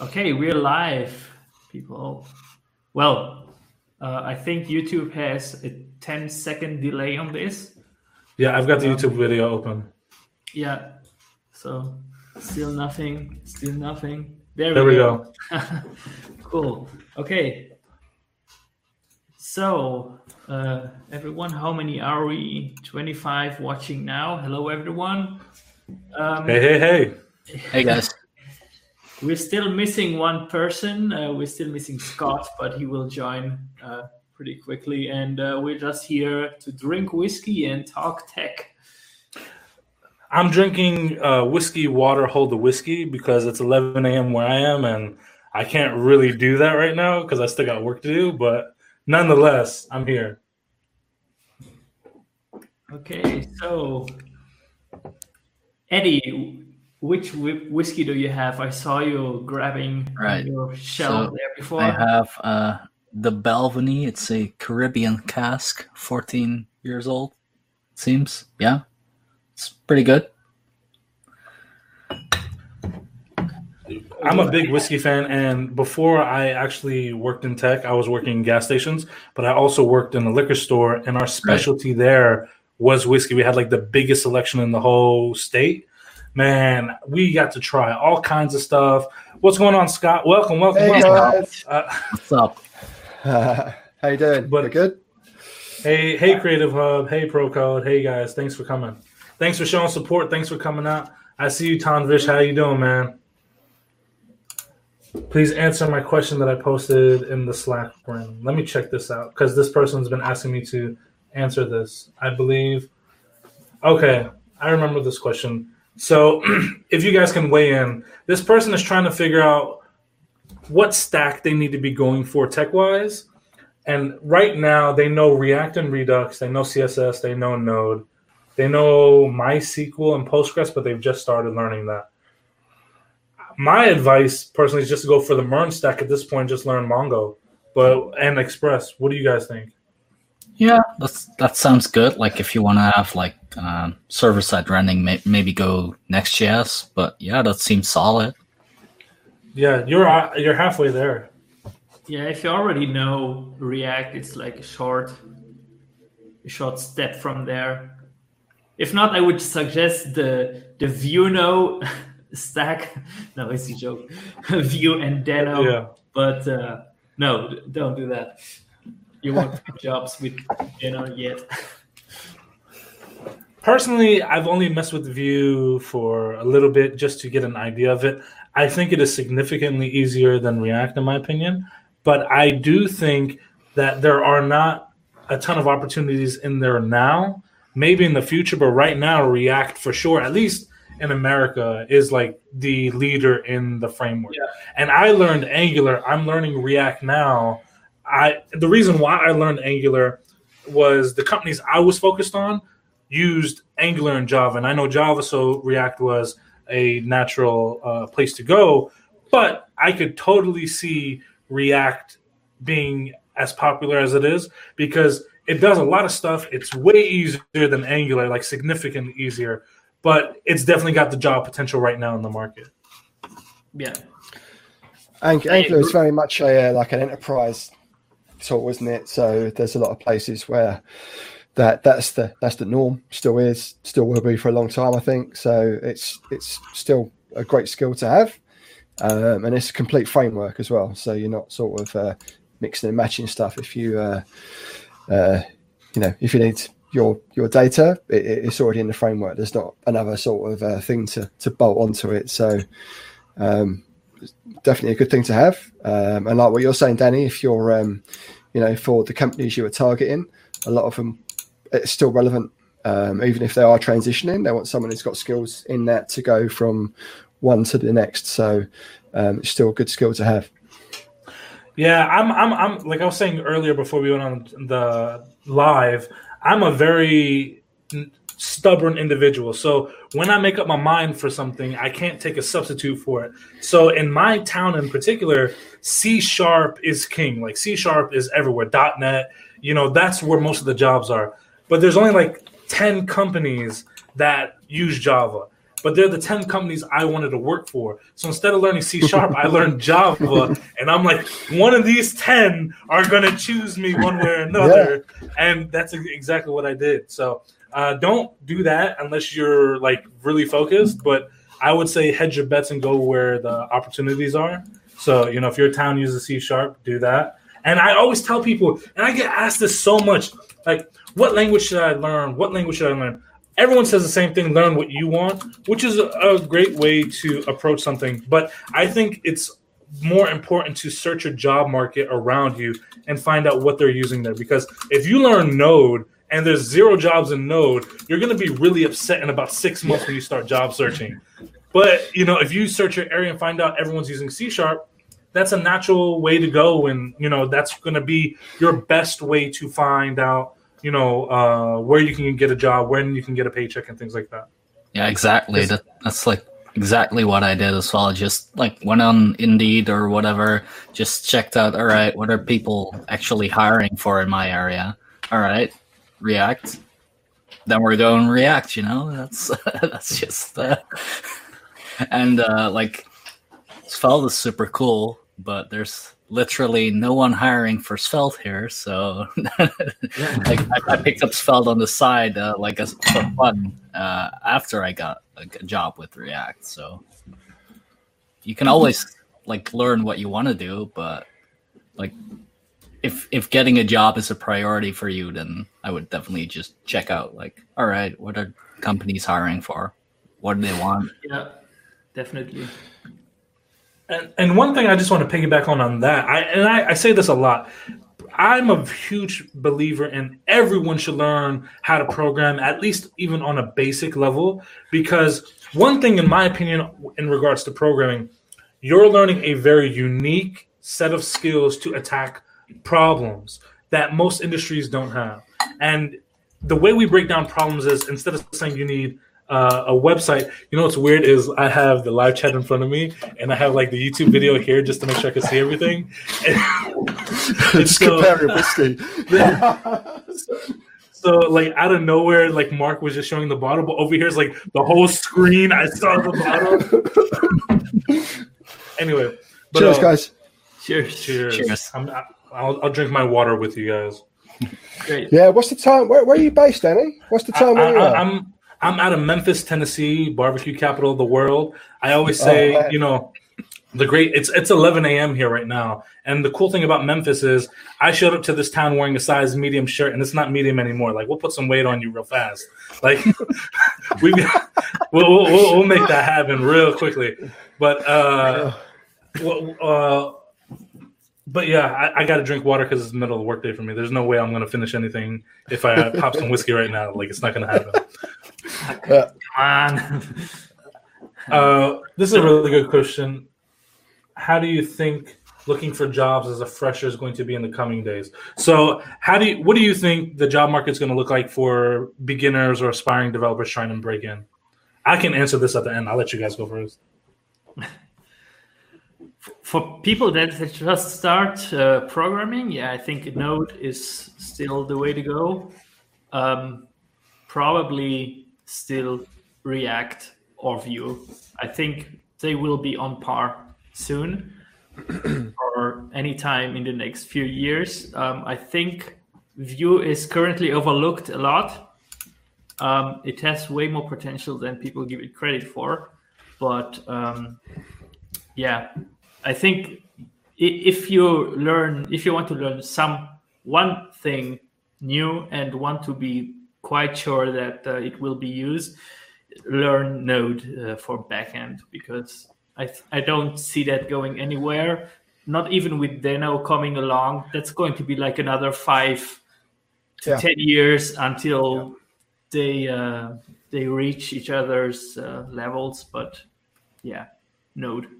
okay, we're live, people. Well, uh, I think YouTube has a 10 second delay on this. Yeah, I've got the YouTube video open. Yeah. So still nothing. Still nothing. There, There we we go. go. cool. Okay. So, uh, everyone, how many are we? 25 watching now. Hello, everyone. Um, Hey, hey, hey. Hey guys. We're still missing one person. Uh, we're still missing Scott, but he will join uh, pretty quickly. And uh, we're just here to drink whiskey and talk tech. I'm drinking uh, whiskey water, hold the whiskey, because it's 11 a.m. where I am, and I can't really do that right now because I still got work to do. But nonetheless, I'm here. Okay, so Eddie, which whiskey do you have? I saw you grabbing Right. your shelf So, there before. I have uh, the Balvenie. It's a Caribbean cask, 14 years old. Seems, yeah. It's pretty good. I'm a big whiskey fan, and before I actually worked in tech, I was working in gas stations, but I also worked in a liquor store, and our specialty there was whiskey. We had like the biggest selection in the whole state. Man, we got to try all kinds of stuff. What's going on, Scott? Welcome, welcome, Hey welcome. guys, Uh, What's up? how you doing? But- You good? hey, hey, Creative Hub. Hey, ProCode. Hey, guys. Thanks for coming. Thanks for showing support. Thanks for coming out. I see you, Tanvish. How you doing, man? Please answer my question that I posted in the Slack room. Let me check this out because this person's been asking me to answer this. I believe. Okay, I remember this question. So, if you guys can weigh in, this person is trying to figure out what stack they need to be going for tech wise. And right now, they know React and Redux, they know CSS, they know Node, they know MySQL and Postgres, but they've just started learning that. My advice, personally, is just to go for the MERN stack at this point. Just learn Mongo, but and Express. What do you guys think? Yeah, that's that sounds good. Like if you want to have like um, server side rendering, may, maybe go Next.js. But yeah, that seems solid. Yeah, you're uh, you're halfway there. Yeah, if you already know React, it's like a short, a short step from there. If not, I would suggest the the Vueno stack. No, it's a joke. Vue and Deno. Yeah. But uh, no, don't do that. You won't have jobs with Deno yet. Personally, I've only messed with Vue for a little bit just to get an idea of it. I think it is significantly easier than React, in my opinion. But I do think that there are not a ton of opportunities in there now. Maybe in the future, but right now, React for sure, at least in America, is like the leader in the framework. Yeah. And I learned Angular. I'm learning React now. I the reason why I learned Angular was the companies I was focused on used Angular and Java, and I know Java, so React was a natural uh, place to go. But I could totally see React being as popular as it is because it does a lot of stuff. It's way easier than Angular, like significantly easier. But it's definitely got the job potential right now in the market. Yeah. Ang- Angular is very much a uh, like an enterprise tool, isn't it? So there's a lot of places where that that's the that's the norm. Still is, still will be for a long time, I think. So it's it's still a great skill to have, um, and it's a complete framework as well. So you're not sort of uh, mixing and matching stuff. If you uh, uh, you know if you need your your data, it, it's already in the framework. There's not another sort of uh, thing to to bolt onto it. So. Um, definitely a good thing to have. Um, and like what you're saying, Danny, if you're, um, you know, for the companies you were targeting, a lot of them, it's still relevant. Um, even if they are transitioning, they want someone who's got skills in that to go from one to the next. So um, it's still a good skill to have. Yeah, I'm, I'm, I'm like I was saying earlier before we went on the live. I'm a very stubborn individual. So when I make up my mind for something, I can't take a substitute for it. So in my town in particular, C sharp is king. Like C sharp is everywhere. .NET, you know, that's where most of the jobs are. But there's only like 10 companies that use Java. but they're the 10 companies I wanted to work for. So instead of learning C sharp, I learned Java. And I'm like, one of these 10 are going to choose me one way or another. Yeah. And that's exactly what I did. So uh, don't do that unless you're like really focused. But I would say hedge your bets and go where the opportunities are. So, you know, if your town uses C sharp, do that. And I always tell people, and I get asked this so much like, what language should I learn? What language should I learn? Everyone says the same thing learn what you want, which is a great way to approach something. But I think it's more important to search a job market around you and find out what they're using there. Because if you learn Node and there's zero jobs in Node, you're going to be really upset in about six months when you start job searching. But you know, if you search your area and find out everyone's using C sharp, that's a natural way to go, and you know that's going to be your best way to find out you know uh, where you can get a job, when you can get a paycheck, and things like that. Yeah, exactly. That, that's like exactly what I did as well. Just like went on Indeed or whatever, just checked out. All right, what are people actually hiring for in my area? All right, React. Then we're going React. You know, that's that's just. Uh, and uh, like Svelte is super cool, but there's literally no one hiring for Svelte here. So like I, I, picked up Svelte on the side, uh, like as for fun, uh, after I got a, a job with React. So you can always like learn what you want to do, but like if if getting a job is a priority for you, then I would definitely just check out like, all right, what are companies hiring for? What do they want? Yeah, definitely. And, and one thing I just want to piggyback on on that, I, and I, I say this a lot. I'm a huge believer in everyone should learn how to program, at least even on a basic level, because one thing, in my opinion, in regards to programming, you're learning a very unique set of skills to attack problems that most industries don't have. And the way we break down problems is instead of saying you need uh, a website. You know what's weird is I have the live chat in front of me, and I have like the YouTube video here just to make sure I can see everything. just so, compare so, so, like out of nowhere, like Mark was just showing the bottle, but over here is like the whole screen. I saw the bottle. anyway, but, cheers, uh, guys. Cheers. Cheers. Cheers. i will I'll drink my water with you guys. Great. Yeah. What's the time? Where, where are you based, Danny? What's the time? I, I, I'm I'm out of Memphis, Tennessee, barbecue capital of the world. I always oh, say, oh, you know, the great it's it's 11 a.m. here right now, and the cool thing about Memphis is I showed up to this town wearing a size medium shirt, and it's not medium anymore. Like we'll put some weight on you real fast. Like we we'll, we'll, we'll make that happen real quickly. But uh, well, uh but yeah, I, I got to drink water because it's the middle of the workday for me. There's no way I'm going to finish anything if I pop some whiskey right now. Like it's not going to happen. Come on. uh, this is a really good question. How do you think looking for jobs as a fresher is going to be in the coming days? So, how do you, what do you think the job market is going to look like for beginners or aspiring developers trying to break in? I can answer this at the end. I'll let you guys go first. For people that just start uh, programming, yeah, I think Node is still the way to go. Um, probably still React or Vue. I think they will be on par soon or anytime in the next few years. Um, I think Vue is currently overlooked a lot. Um, it has way more potential than people give it credit for. But um, yeah, I think if you learn, if you want to learn some one thing new and want to be quite sure that uh, it will be used, learn Node uh, for backend because I th- I don't see that going anywhere. Not even with Deno coming along. That's going to be like another five to yeah. ten years until yeah. they uh, they reach each other's uh, levels. But yeah, Node.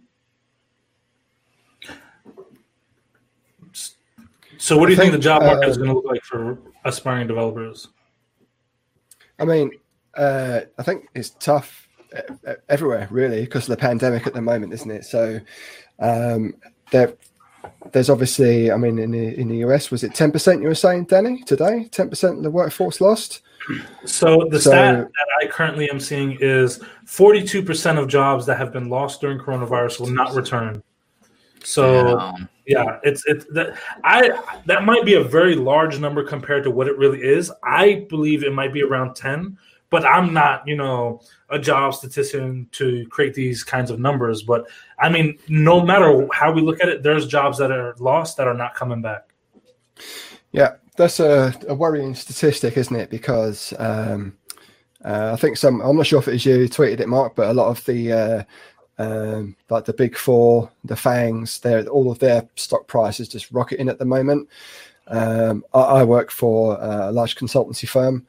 So, what do you think, think, the job market uh, is going to look like for aspiring developers? I mean, uh, I think it's tough everywhere, really, because of the pandemic at the moment, isn't it? So, um, there, there's obviously, I mean, in the in the US, was it ten percent you were saying, Danny, today? Ten percent of the workforce lost. So the So- stat that I currently am seeing is 42% of jobs that have been lost during coronavirus will not return. So Um, yeah, it's it's that I that might be a very large number compared to what it really is. I believe it might be around 10, but I'm not, you know, a job statistician to create these kinds of numbers, but I mean, no matter how we look at it, there's jobs that are lost that are not coming back. Yeah, that's a, a worrying statistic, isn't it? Because um, uh, I think some, I'm not sure if it was you tweeted it, Mark, but a lot of the, uh, um, like the big four, the FAANGs, they're, all of their stock prices just rocketing at the moment. Um, I, I work for a large consultancy firm.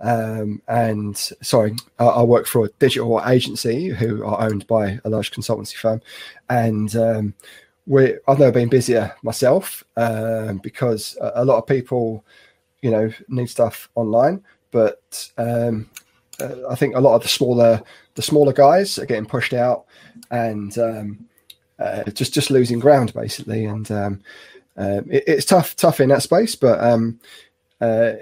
Um, and sorry, I, I work for a digital agency who are owned by a large consultancy firm. And um, we I've never been busier myself um, because a, a lot of people, you know, need stuff online. But um, uh, I think a lot of the smaller the smaller guys are getting pushed out and um, uh, just just losing ground basically. And um, um, it, it's tough tough in that space, but um, uh,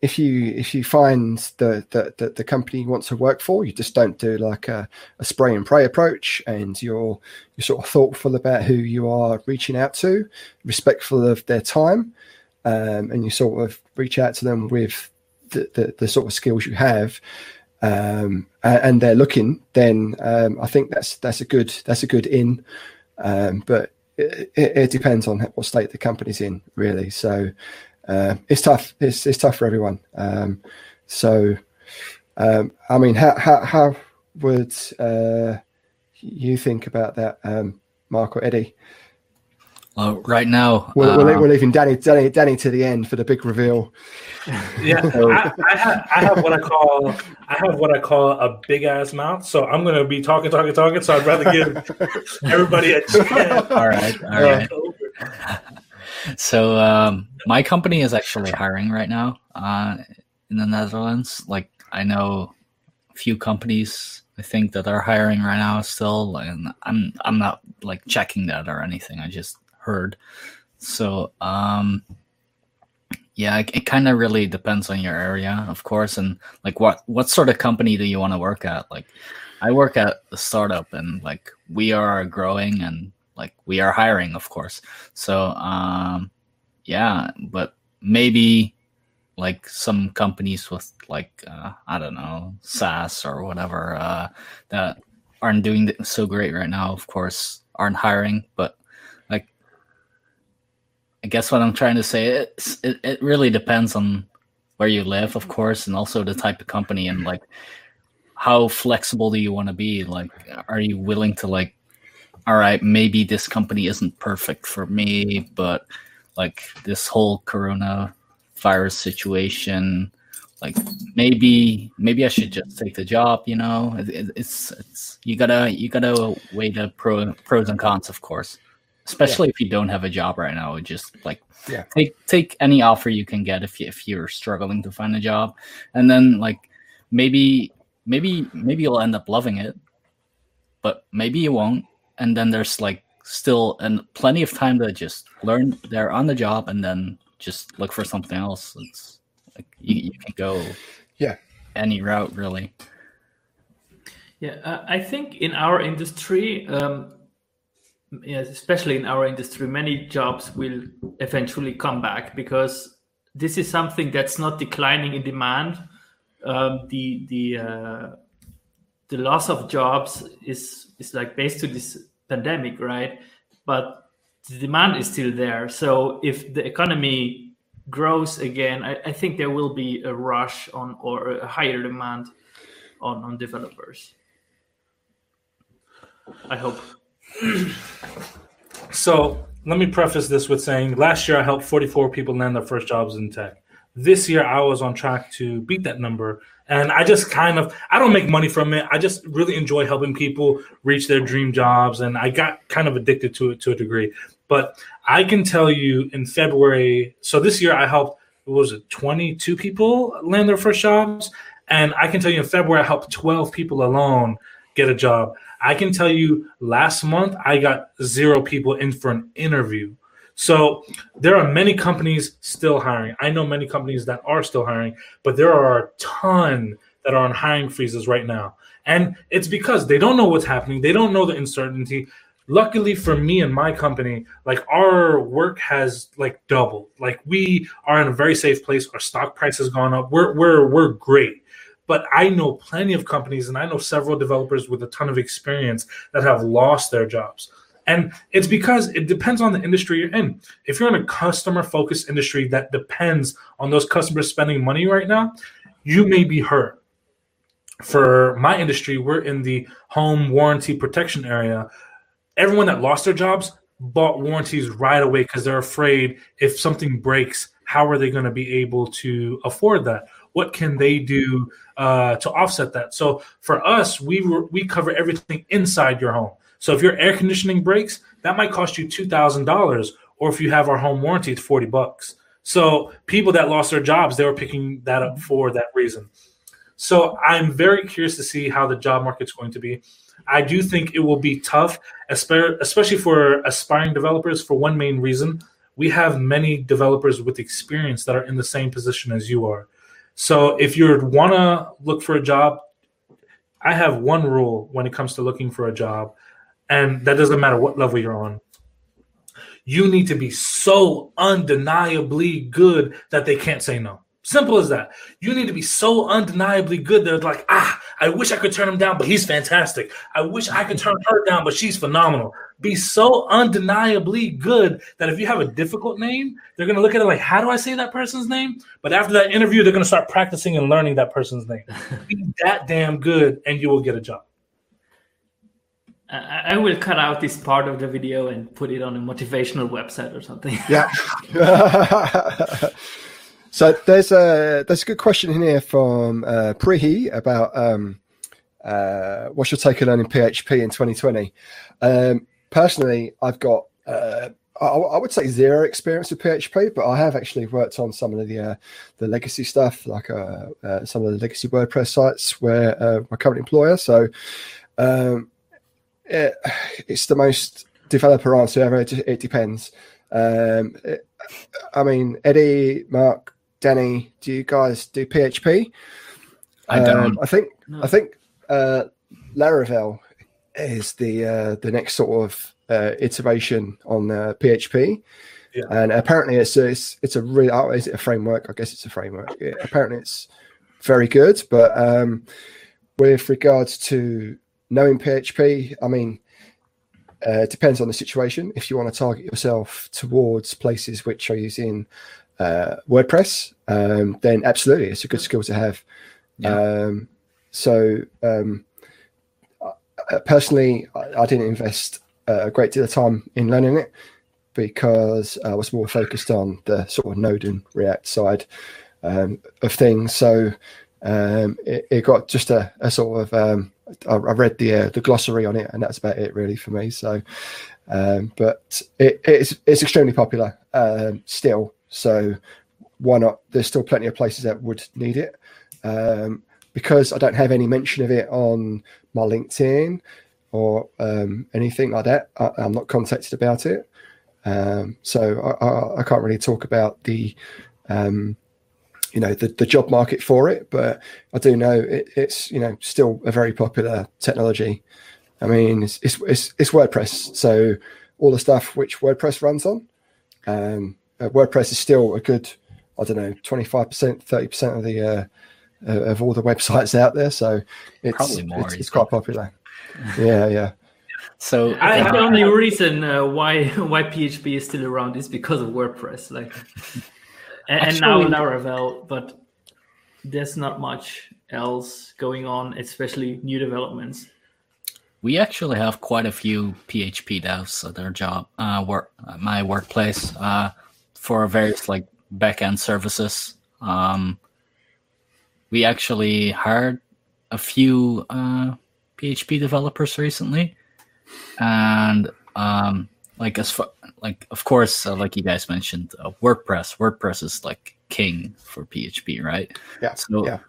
if you if you find the, the the the company you want to work for, you just don't do like a, a spray and pray approach, and you're you're sort of thoughtful about who you are reaching out to, respectful of their time, um, and you sort of reach out to them with the, the, the sort of skills you have, um, and they're looking. Then um, I think that's that's a good that's a good in, um, but it, it, depends on what state the company's in, really. So uh, it's tough. It's it's tough for everyone. Um, so, um, I mean, how how how would uh, you think about that, um, Mark or Eddie? Well, right now, We're, we're, uh, we're leaving Danny, Danny Danny to the end for the big reveal. Yeah, I, I, have, I have what I call I have what I call a big ass mouth. So I'm gonna be talking, talking, talking. So I'd rather give everybody a chance. all right, all right. So um, my company is actually hiring right now uh, in the Netherlands. Like I know a few companies I think that are hiring right now still, and I'm I'm not like checking that or anything. I just heard. So um, yeah, it, it kind of really depends on your area, of course, and like what what sort of company do you want to work at? Like I work at a startup, and like we are growing and like we are hiring, of course. So um, yeah, but maybe like some companies with like uh, I don't know SaaS or whatever uh, that aren't doing so great right now. Of course, aren't hiring, but I guess what I'm trying to say is it, it really depends on where you live, of course, and also the type of company and like how flexible do you want to be? Like, are you willing to like all right, maybe this company isn't perfect for me, but like this whole corona virus situation, like maybe maybe I should just take the job. You know, It- it- it's it's you gotta you gotta weigh the pro, pros and cons, of course. Especially if you don't have a job right now, just like Yeah. take take any offer you can get if you, if you're struggling to find a job, and then like maybe maybe maybe you'll end up loving it, but maybe you won't. And then there's like still and plenty of time to just learn there on the job and then just look for something else. It's like you, you can go Yeah. any route really. Yeah, uh, I think in our industry, um, yes, especially in our industry, many jobs will eventually come back because this is something that's not declining in demand. Um, the the uh, the loss of jobs is is like based to this pandemic, right? But the demand is still there. So if the economy grows again, I, I think there will be a rush on or a higher demand on on developers. I hope. So let me preface this with saying last year I helped 44 people land their first jobs in tech. This year I was on track to beat that number. And I just kind of, I don't make money from it. I just really enjoy helping people reach their dream jobs. And I got kind of addicted to it to a degree. But I can tell you in February, so this year I helped, was it, 22 people land their first jobs. And I can tell you in February I helped 12 people alone get a job. I can tell you last month I got zero people in for an interview. So there are many companies still hiring. I know many companies that are still hiring, but there are a ton that are on hiring freezes right now. And it's because they don't know what's happening. They don't know the uncertainty. Luckily for me and my company, like our work has like doubled. Like we are in a very safe place. Our stock price has gone up. We're we're we're great. But I know plenty of companies and I know several developers with a ton of experience that have lost their jobs. And it's because it depends on the industry you're in. If you're in a customer focused industry that depends on those customers spending money right now, you may be hurt. For my industry, we're in the home warranty protection area. Everyone that lost their jobs bought warranties right away because they're afraid if something breaks, how are they going to be able to afford that? What can they do uh, to offset that? So for us, we we cover everything inside your home. So if your air conditioning breaks, that might cost you two thousand dollars, or if you have our home warranty, it's forty bucks. So people that lost their jobs, they were picking that up for that reason. So I'm very curious to see how the job market's going to be. I do think it will be tough, especially for aspiring developers, for one main reason. We have many developers with experience that are in the same position as you are. So if you want to look for a job, I have one rule when it comes to looking for a job, and that doesn't matter what level you're on. You need to be so undeniably good that they can't say no. Simple as that. You need to be so undeniably good that it's like, ah, I wish I could turn him down, but he's fantastic. I wish I could turn her down, but she's phenomenal. Be so undeniably good that if you have a difficult name, they're gonna look at it like, how do I say that person's name? But after that interview, they're gonna start practicing and learning that person's name. be that damn good, and you will get a job. I will cut out this part of the video and put it on a motivational website or something. Yeah. So there's a there's a good question in here from uh, Prihi about um, uh, what's your take on learning PHP in 2020. Um, personally, I've got uh, I, I, would say zero experience with PHP, but I have actually worked on some of the uh, the legacy stuff, like uh, uh, some of the legacy WordPress sites where uh, my current employer. So um, it, it's the most developer answer ever. It, it depends. Um, I mean, Eddie, Mark, Danny, do you guys do PHP? I don't. Um, I think no. I think uh, Laravel is the uh, the next sort of uh, iteration on uh, PHP. Yeah. And apparently, it's a, it's, it's a really oh, is it a framework? I guess it's a framework. Yeah, apparently, it's very good. But um, with regards to knowing PHP, I mean, uh, it depends on the situation. If you want to target yourself towards places which are using uh, WordPress, um, then absolutely, it's a good skill to have. Yeah. Um, so, um, uh, personally, I, I, didn't invest a great deal of time in learning it because I was more focused on the sort of Node and React side um, of things. So, um, it, it, got just a, a sort of um, I, I, read the uh, the glossary on it, and that's about it really for me. So, um, but it, it's it's extremely popular um, still. So why not? There's still plenty of places that would need it. Um, because I don't have any mention of it on my LinkedIn or um, anything like that, I, am not contacted about it. Um, so I, I, I, can't really talk about the, um, you know, the, the job market for it, but I do know it, it's, you know, still a very popular technology. I mean, it's, it's, it's, it's WordPress. So all the stuff which WordPress runs on, um, uh, WordPress is still a good, I don't know, 25%, 30% of the, uh, uh, of all the websites out there. So it's, more, it's, it's quite popular. yeah, yeah. So I, the only reason uh, why why PHP is still around is because of WordPress, like, and, and now Laravel. But there's not much else going on, especially new developments. We actually have quite a few PHP devs at our job, uh, work, my workplace. For various like backend services. Um, we actually hired a few uh, PHP developers recently, and um, like as far like of course, uh, like you guys mentioned, uh, WordPress. WordPress is like king for PHP, right? Yeah. So yeah.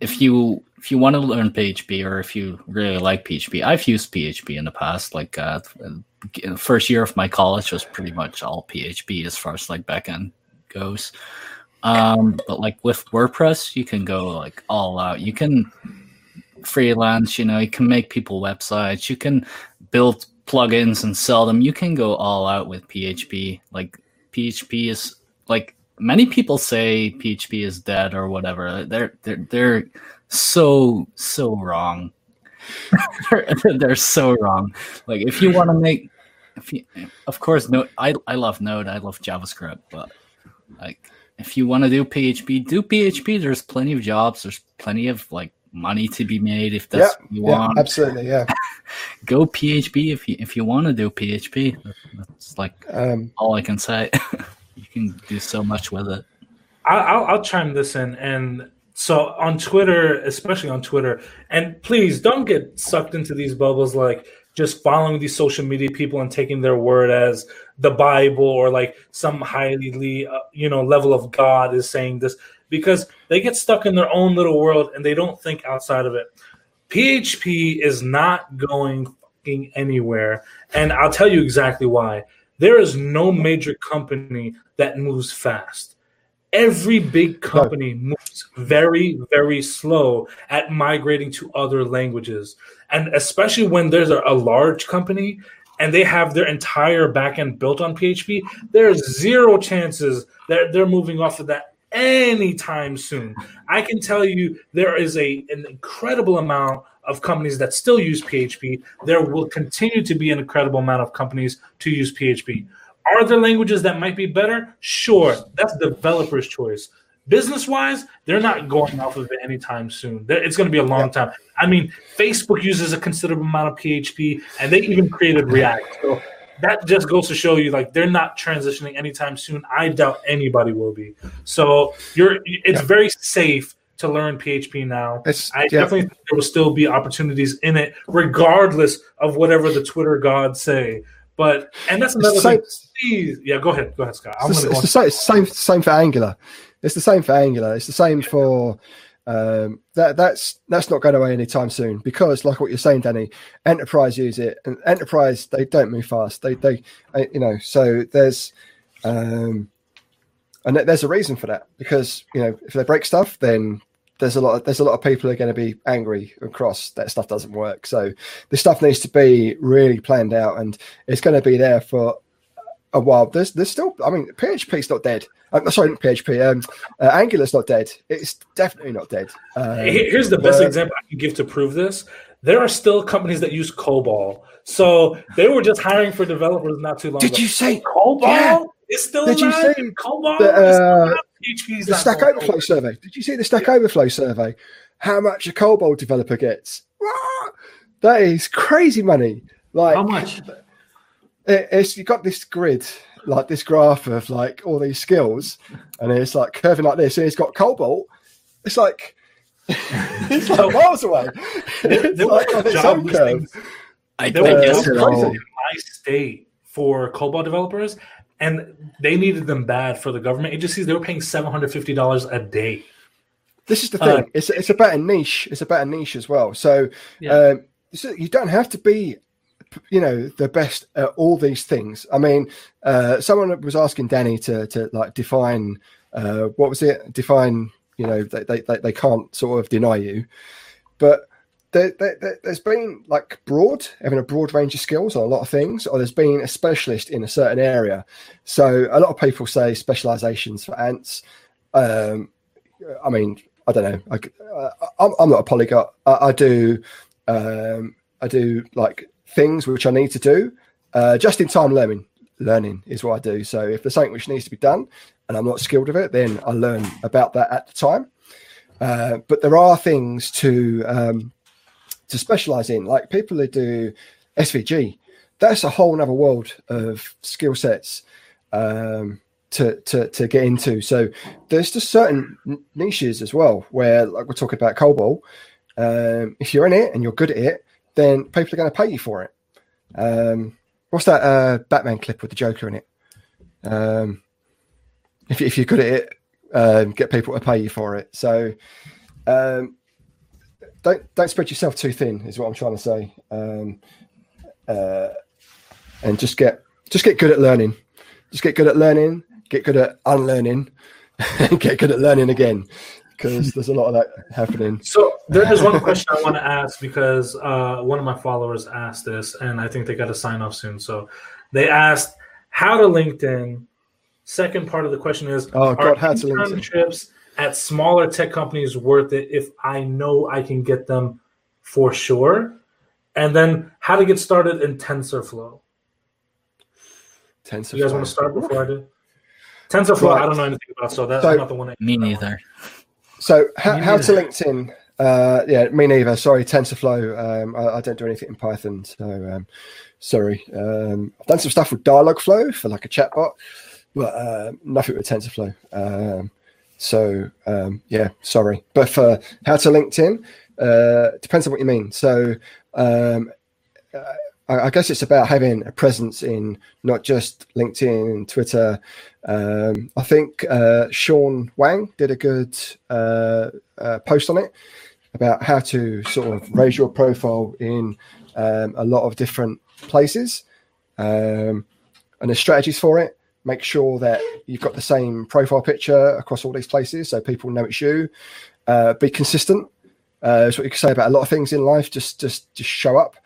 If you if you want to learn PHP or if you really like PHP, I've used PHP in the past. Like uh, first year of my college was pretty much all PHP as far as like backend goes. Um, but like with WordPress, you can go like all out. You can freelance. You know, you can make people websites. You can build plugins and sell them. You can go all out with PHP. Like PHP is like many people say PHP is dead or whatever. They're they're they're so so wrong. they're, they're so wrong. Like if you want to make, if you, of course, Node. I I love Node. I love JavaScript, but like if you want to do PHP, do PHP. There's plenty of jobs. There's plenty of like money to be made if that's yeah, what you yeah, want. absolutely, yeah. Go PHP if you if you want to do PHP. That's like Um, all I can say. can do so much with it. I'll, I'll chime this in. And so on Twitter, especially on Twitter, and please don't get sucked into these bubbles like just following these social media people and taking their word as the Bible or like some highly, uh, you know, level of God is saying this because they get stuck in their own little world and they don't think outside of it. PHP is not going fucking anywhere. And I'll tell you exactly why. There is no major company that moves fast. Every big company moves very, very slow at migrating to other languages. And especially when there's a, a large company and they have their entire backend built on PHP, there's zero chances that they're moving off of that anytime soon. I can tell you there is a an incredible amount of companies that still use PHP. There will continue to be an incredible amount of companies to use PHP. Are there languages that might be better? Sure, that's developer's choice. Business wise, they're not going off of it anytime soon. It's going to be a long time. I mean, Facebook uses a considerable amount of PHP, and they even created React. So that just goes to show you, like, they're not transitioning anytime soon. I doubt anybody will be. So you're, it's very safe to learn PHP now. It's I definitely think there will still be opportunities in it, regardless of whatever the Twitter gods say. But and that's another thing. yeah, go ahead, go ahead, Scott. I'm it's, the, it's, the same, same same for Angular. It's the same for Angular. It's the same for um, that. That's that's not going away anytime soon because, like what you're saying, Danny, enterprise use it, and enterprise they don't move fast. They they you know so there's um, and th- there's a reason for that because you know if they break stuff, then there's a lot of, there's a lot of people who are going to be angry and cross that stuff doesn't work. So this stuff needs to be really planned out, and it's going to be there for a while. There's there's still I mean PHP's not dead. I'm sorry, not PHP. Um, uh, Angular's not dead. It's definitely not dead. Um, Here's the best but- example I can give to prove this. There are still companies that use COBOL. So they were just hiring for developers not too long Did ago. you say COBOL Yeah. is still Did you say COBOL the, uh, alive? PHP's the Stack going Overflow nowhere. survey? Did you see the Stack Overflow survey? How much a COBOL developer gets? That is crazy money. Like How much? it, it's you got this grid like this graph of like all these skills and it's like curving like this and it's got COBOL it's like it's like miles away There, it's there like were on its job own curve. listings I, There I were guess job it crazy. all. in my state for COBOL developers, and they needed them bad for the government agencies. They were paying seven hundred fifty dollars a day. this is the Uh, thing it's, it's about a niche it's about a niche as well so Yeah. um so you don't have to be you know the best at all these things i mean uh someone was asking danny to to like define uh what was it define you know they they, they, they can't sort of deny you but there, there, there's been like broad having a broad range of skills on a lot of things or there's been a specialist in a certain area. So a lot of people say specializations for ants. Um i mean i don't know. I, uh, I'm, I'm not a polyglot I, I do um i do like things which i need to do uh just in time learning learning is what i do. So if there's something which needs to be done and i'm not skilled with it then i learn about that at the time. Uh, but there are things to um, to specialize in, like people who do SVG. That's a whole other world of skill sets um, to, to to get into. So there's just certain niches as well where, like we're talking about COBOL, um, if you're in it and you're good at it, then people are going to pay you for it. Um, what's that uh, Batman clip with the Joker in it? Um, if, if you're good at it, um, get people to pay you for it. So um, don't don't spread yourself too thin. Is what I'm trying to say. Um, uh, and just get just get good at learning. Just get good at learning. Get good at unlearning. and get good at learning again because there's a lot of that happening. So there is one question I want to ask because uh, one of my followers asked this, and I think they got to sign off soon. So they asked how to LinkedIn. Second part of the question is: Oh God, how to LinkedIn? internships at smaller tech companies worth it if I know I can get them for sure? And then how to get started in TensorFlow. TensorFlow. You guys want to start before I do? TensorFlow, Right. I don't know anything about, so that's So- not the one. I, Me neither. So how, how to. LinkedIn? Uh, yeah, me neither. Sorry, TensorFlow. Um, I, I don't do anything in Python, so um, sorry. Um, I've done some stuff with Dialogflow for like a chatbot, but uh, nothing with TensorFlow. Um, so um, yeah, sorry. But for how to LinkedIn, uh, depends on what you mean. So um, I, I guess it's about having a presence in not just LinkedIn, Twitter. Um, I think uh, Shawn Wang did a good uh, uh, post on it about how to sort of raise your profile in um, a lot of different places um, and there's strategies for it. Make sure that you've got the same profile picture across all these places so people know it's you. Uh, be consistent. Uh, is what you can say about a lot of things in life. Just, just, just show up.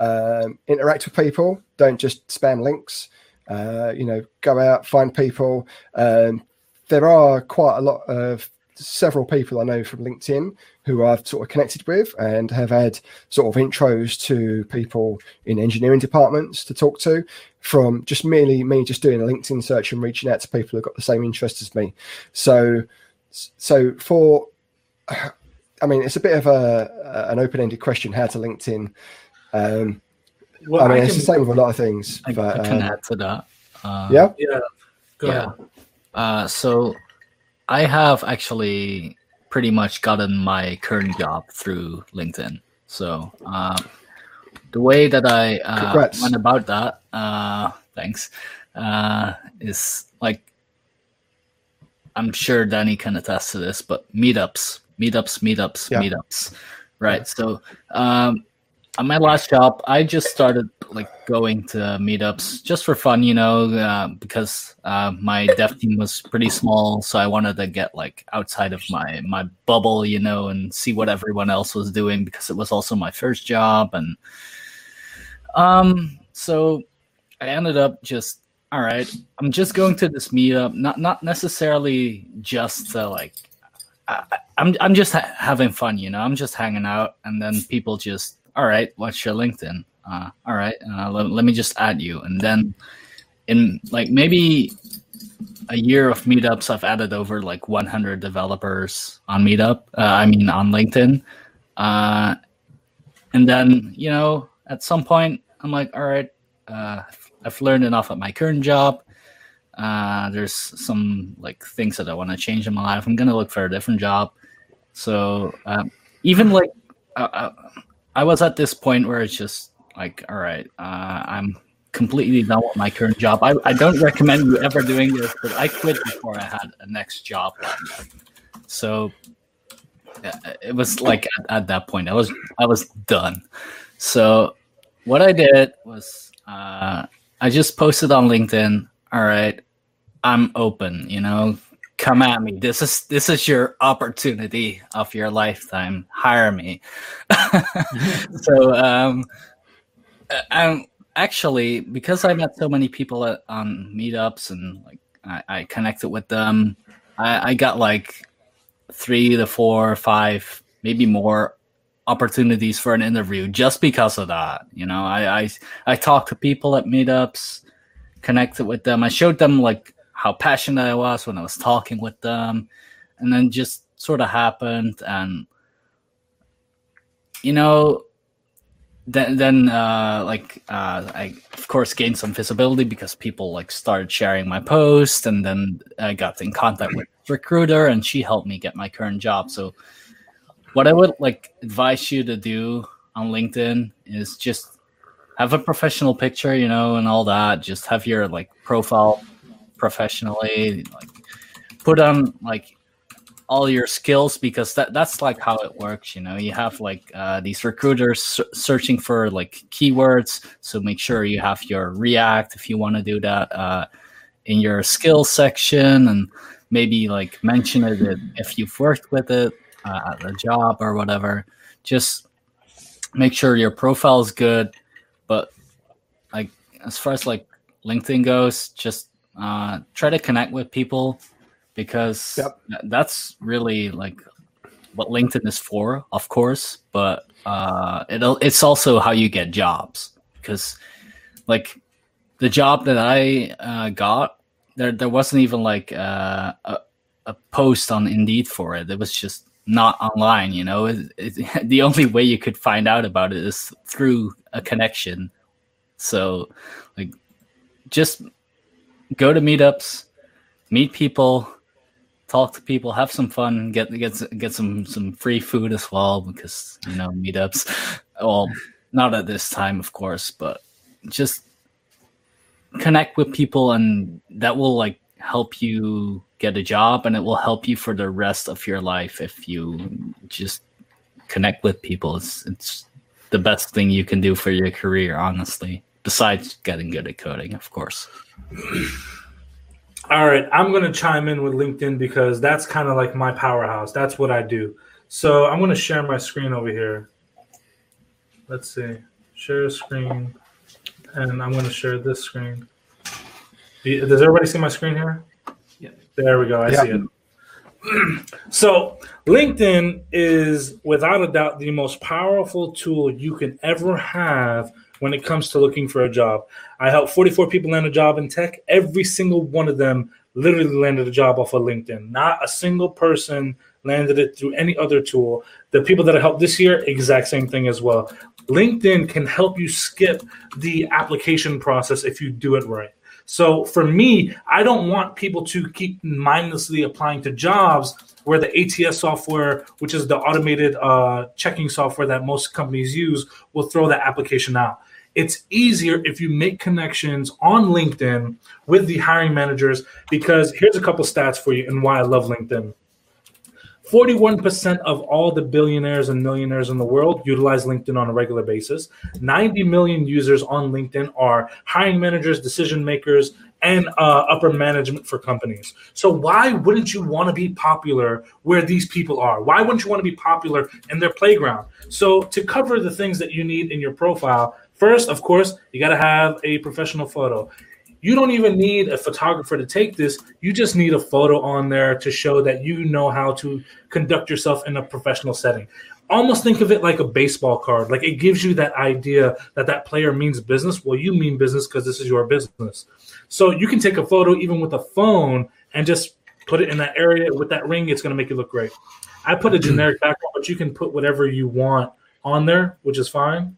Um, interact with people. Don't just spam links. Uh, you know, go out, find people. Um, there are quite a lot of several people I know from LinkedIn who I've sort of connected with and have had sort of intros to people in engineering departments to talk to from just merely me just doing a LinkedIn search and reaching out to people who've got the same interest as me. So, so for, I mean, it's a bit of a an open ended question how to LinkedIn. Um, well, I mean, I it's the same with a lot of things. I, but, I can um, add to that. Uh, yeah, Yeah. Go Yeah. ahead. Uh, so I have actually pretty much gotten my current job through LinkedIn. So uh, the way that I uh, went about that, uh, thanks, uh, is like I'm sure Danny can attest to this, but meetups, meetups, meetups, Yeah. meetups, right? So um, on my last job, I just started like going to meetups just for fun, you know, uh, because uh, my dev team was pretty small, so I wanted to get like outside of my my bubble, you know, and see what everyone else was doing because it was also my first job, and um, so I ended up just all right. I'm just going to this meetup, not not necessarily just to like. I, I- I'm I'm just ha- having fun, you know. I'm just hanging out, and then people just all right. What's your LinkedIn? Uh, all right, uh, let, let me just add you, and then in like maybe a year of meetups, I've added over like 100 developers on Meetup. Uh, I mean on LinkedIn, uh, and then you know at some point I'm like, all right, uh, I've learned enough at my current job. Uh, there's some like things that I want to change in my life. I'm gonna look for a different job. So um, even like uh, I was at this point where it's just like, all right, uh, I'm completely done with my current job. I, I don't recommend you ever doing this, but I quit before I had a next job. So it was like at, at that point, I was I was done. So what I did was uh, I just posted on LinkedIn. All right, I'm open. You know, come at me. This is this is your opportunity of your lifetime. Hire me. so um, um, actually, because I met so many people at, on meetups and like I, I connected with them, I, I got like three to four, five, maybe more opportunities for an interview just because of that. You know, I I, I talked to people at meetups, connected with them. I showed them like how passionate I was when I was talking with them, and then just sort of happened and you know then then uh like uh i of course gained some visibility because people like started sharing my post and then i got in contact with recruiter and she helped me get my current job so what i would like advise you to do on linkedin is just have a professional picture you know and all that. Just have your like profile professionally like put on like all your skills because that that's like how it works you know. You have like uh, these recruiters searching for like keywords so make sure you have your react if you want to do that uh, in your skills section and maybe like mention it if you've worked with it uh, at a job or whatever just make sure your profile is good but like as far as like linkedin goes just uh, try to connect with people because yep. that's really like what LinkedIn is for, of course, but uh, it, it's also how you get jobs because like the job that I uh, got there there wasn't even like uh, a, a post on Indeed for it. It was just not online. You know, it, it, the only way you could find out about it is through a connection. So, like, just go to meetups, meet people, talk to people, have some fun, get get get some some free food as well because you know meetups. Well, not at this time, of course, but just connect with people, and that will like help you get a job, and it will help you for the rest of your life if you just connect with people. It's it's the best thing you can do for your career, honestly. Besides getting good at coding, of course. All right, I'm going to chime in with LinkedIn because that's kind of like my powerhouse. That's what I do. So I'm going to share my screen over here. Let's see, share screen, and I'm going to share this screen. Does everybody see my screen here? Yeah. There we go. I yeah. see it. so LinkedIn is without a doubt the most powerful tool you can ever have when it comes to looking for a job. I helped 44 people land a job in tech. Every single one of them literally landed a job off of LinkedIn. Not a single person landed it through any other tool. The people that I helped this year, exact same thing as well. LinkedIn can help you skip the application process if you do it right. So for me, I don't want people to keep mindlessly applying to jobs where the ATS software, which is the automated uh, checking software that most companies use, will throw that application out. It's easier if you make connections on LinkedIn with the hiring managers because here's a couple stats for you and why I love LinkedIn. 41% of all the billionaires and millionaires in the world utilize LinkedIn on a regular basis. 90 million users on LinkedIn are hiring managers, decision makers, and uh, upper management for companies. So, why wouldn't you want to be popular where these people are? Why wouldn't you want to be popular in their playground? So, to cover the things that you need in your profile, First, of course, you got to have a professional photo. You don't even need a photographer to take this. You just need a photo on there to show that you know how to conduct yourself in a professional setting. Almost think of it like a baseball card. Like it gives you that idea that that player means business. Well, you mean business because this is your business. So you can take a photo even with a phone and just put it in that area with that ring. It's going to make it look great. I put a generic background, but you can put whatever you want on there, which is fine.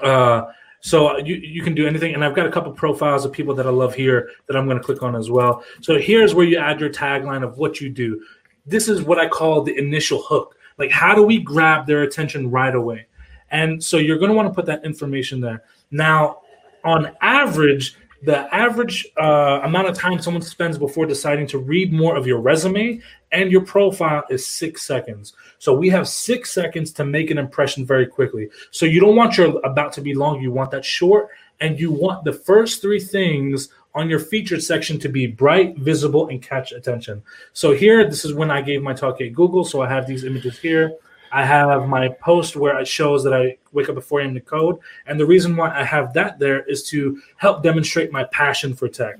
Uh, so uh, you, you can do anything. And I've got a couple profiles of people that I love here that I'm going to click on as well. So here's where you add your tagline of what you do. This is what I call the initial hook. Like, how do we grab their attention right away? And so you're going to want to put that information there. Now, on average, the average uh, amount of time someone spends before deciding to read more of your resume and your profile is six seconds. So we have six seconds to make an impression very quickly. So you don't want your about to be long, you want that short, and you want the first three things on your featured section to be bright, visible, and catch attention. So here, this is when I gave my talk at Google. So I have these images here. I have my post where it shows that I wake up at 4 a.m. to code. And the reason why I have that there is to help demonstrate my passion for tech.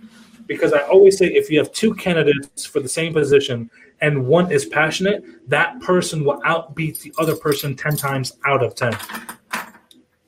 Because I always say if you have two candidates for the same position and one is passionate, that person will outbeat the other person 10 times out of 10.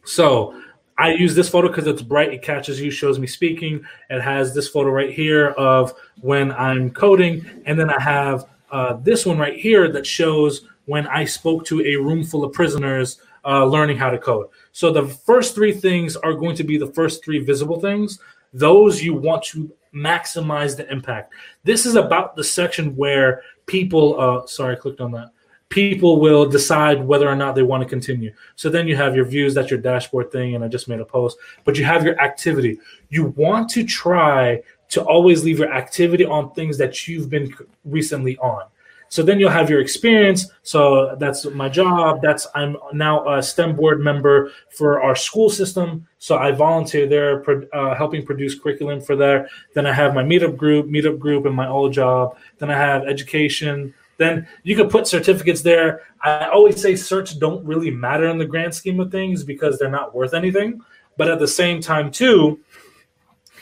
So I use this photo because it's bright, it catches you, shows me speaking. It has this photo right here of when I'm coding. And then I have uh, this one right here that shows when I spoke to a room full of prisoners uh, learning how to code. So the first three things are going to be the first three visible things. Those you want to maximize the impact. This is about the section where people, uh, sorry, I clicked on that. People will decide whether or not they want to continue. So then you have your views, that's your dashboard thing, and I just made a post. But you have your activity. You want to try to always leave your activity on things that you've been recently on. So then you'll have your experience. So that's my job. That's I'm now a STEM board member for our school system. So I volunteer there, uh, helping produce curriculum for there. Then I have my meetup group, meetup group, and my old job. Then I have education. Then you could put certificates there. I always say certs don't really matter in the grand scheme of things because they're not worth anything. But at the same time, too,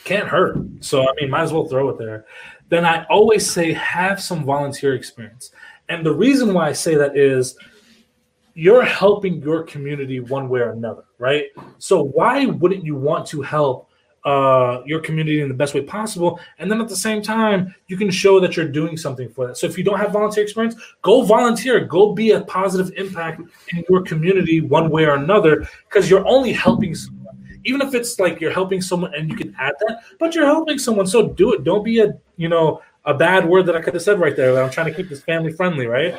can't hurt. So I mean, might as well throw it there then I always say have some volunteer experience. And the reason why I say that is you're helping your community one way or another, right? So why wouldn't you want to help uh, your community in the best way possible? And then at the same time, you can show that you're doing something for that. So if you don't have volunteer experience, go volunteer, go be a positive impact in your community one way or another, because you're only helping. Even if it's like you're helping someone and you can add that, but you're helping someone, so do it. Don't be a you know, a bad word that I could have said right there. That I'm trying to keep this family friendly, right?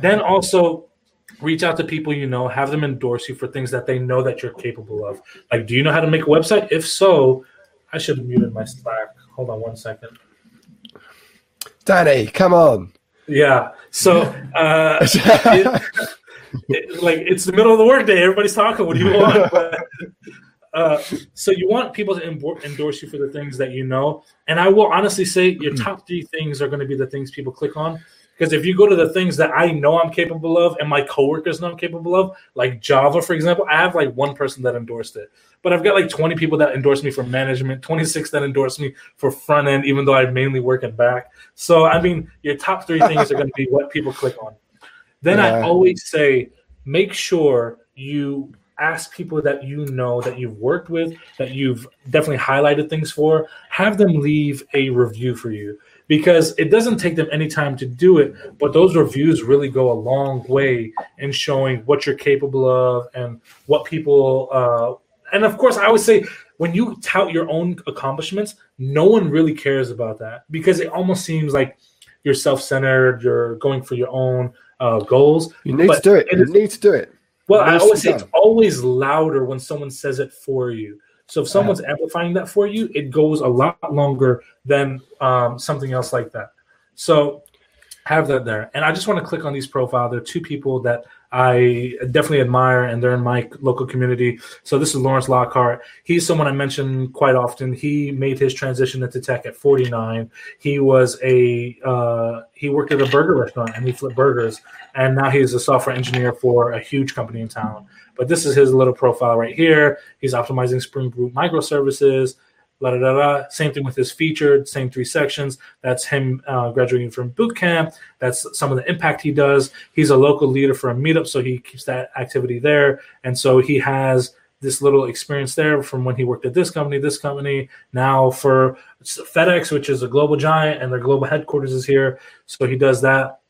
then also reach out to people you know, have them endorse you for things that they know that you're capable of. Like, do you know how to make a website? If so, I should have muted my Slack. Hold on one second. Danny, come on. Yeah. So, uh, it, it, like, it's the middle of the workday. Everybody's talking. What do you want? But, uh, so you want people to endorse you for the things that you know, and I will honestly say your top three things are going to be the things people click on. Because if you go to the things that I know I'm capable of and my coworkers know I'm capable of, like Java, for example, I have like one person that endorsed it. But I've got like 20 people that endorse me for management, 26 that endorse me for front end, even though I mainly work in back. So, I mean, your top three things are going to be what people click on. Then yeah. I always say, make sure you ask people that you know that you've worked with that you've definitely highlighted things for have them leave a review for you because it doesn't take them any time to do it but those reviews really go a long way in showing what you're capable of and what people uh, and of course i would say when you tout your own accomplishments no one really cares about that because it almost seems like you're self-centered you're going for your own uh, goals you need but to do it you need to do it well, I always say it's always louder when someone says it for you. So if someone's uh, amplifying that for you, it goes a lot longer than um, something else like that. So have that there. And I just want to click on these profile. There are two people that I definitely admire, and they're in my local community. So this is Lawrence Lockhart. He's someone I mention quite often. He made his transition into tech at 49. He was a uh, he worked at a burger restaurant and he flipped burgers, and now he's a software engineer for a huge company in town. But this is his little profile right here. He's optimizing Spring Boot microservices. La, da, da, da. Same thing with his featured, same three sections. That's him uh, graduating from boot camp. That's some of the impact he does. He's a local leader for a meetup, so he keeps that activity there. And so he has this little experience there from when he worked at this company, this company, now for FedEx, which is a global giant, and their global headquarters is here. So he does that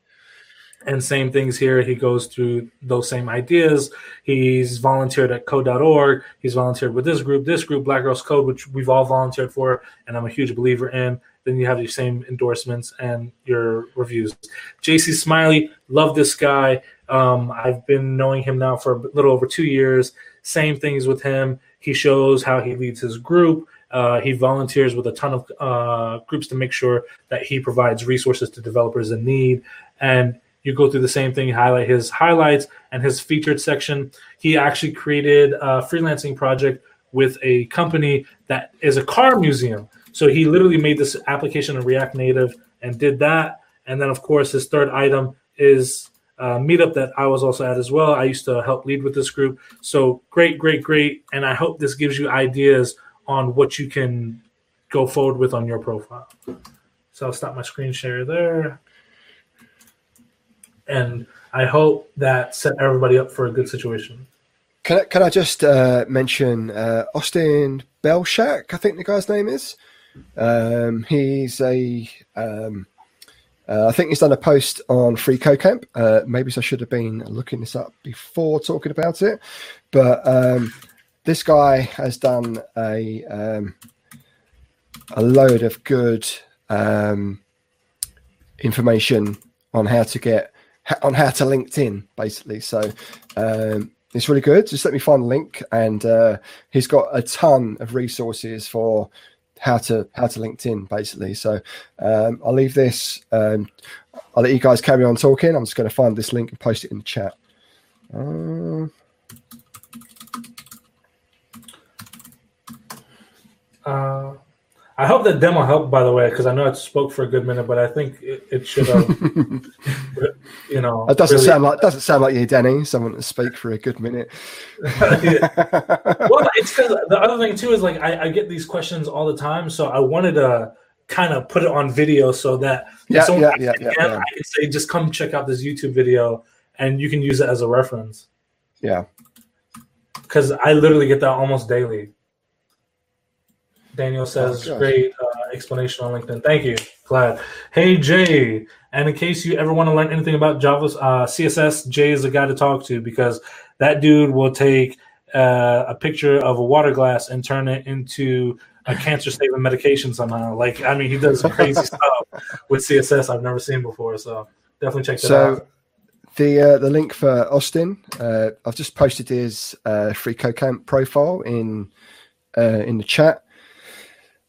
and same things here. He goes through those same ideas. He's volunteered at code.org. He's volunteered with this group, this group, Black Girls Code, which we've all volunteered for, and I'm a huge believer in. Then you have your same endorsements and your reviews. JC Smiley, love this guy. Um, I've been knowing him now for a little over two years. Same things with him. He shows how he leads his group. Uh, he volunteers with a ton of uh, groups to make sure that he provides resources to developers in need. And you go through the same thing, highlight his highlights and his featured section. He actually created a freelancing project with a company that is a car museum. So he literally made this application in React Native and did that. And then, of course, his third item is a meetup that I was also at as well. I used to help lead with this group. So great, great, great. And I hope this gives you ideas on what you can go forward with on your profile. So I'll stop my screen share there and I hope that set everybody up for a good situation. Can I, can I just uh, mention uh, Austin Belcak? I think the guy's name is. Um, he's a. Um, uh, I think he's done a post on Free Camp. Uh, maybe I should have been looking this up before talking about it, but um, this guy has done a um, a load of good um, information on how to get on how to LinkedIn, basically. So um, it's really good. Just let me find the link, and uh, he's got a ton of resources for how to how to LinkedIn basically. So um, I'll leave this. Um, I'll let you guys carry on talking. I'm just going to find this link and post it in the chat. Uh, I hope that demo helped, by the way, because I know it spoke for a good minute, but I think it, it should have, you know. it doesn't really- sound like doesn't sound like you, Danny. Someone to speak for a good minute. Well, it's because the other thing too is like I, I get these questions all the time, so I wanted to kind of put it on video so that Yeah, someone yeah, yeah, yeah, yeah. I can say just come check out this YouTube video and you can use it as a reference yeah. because I literally get that almost daily. Daniel says, Oh, "Great uh, explanation on LinkedIn. Thank you. Glad." Hey Jay, and in case you ever want to learn anything about Java uh, CSS, Jay is the guy to talk to because that dude will take uh, a picture of a water glass and turn it into a cancer saving medication somehow. Like, I mean, he does crazy stuff with CSS I've never seen before. So definitely check that out. So out. the uh, the link for Austin, uh, I've just posted his uh, free CodeCamp profile in uh, in the chat.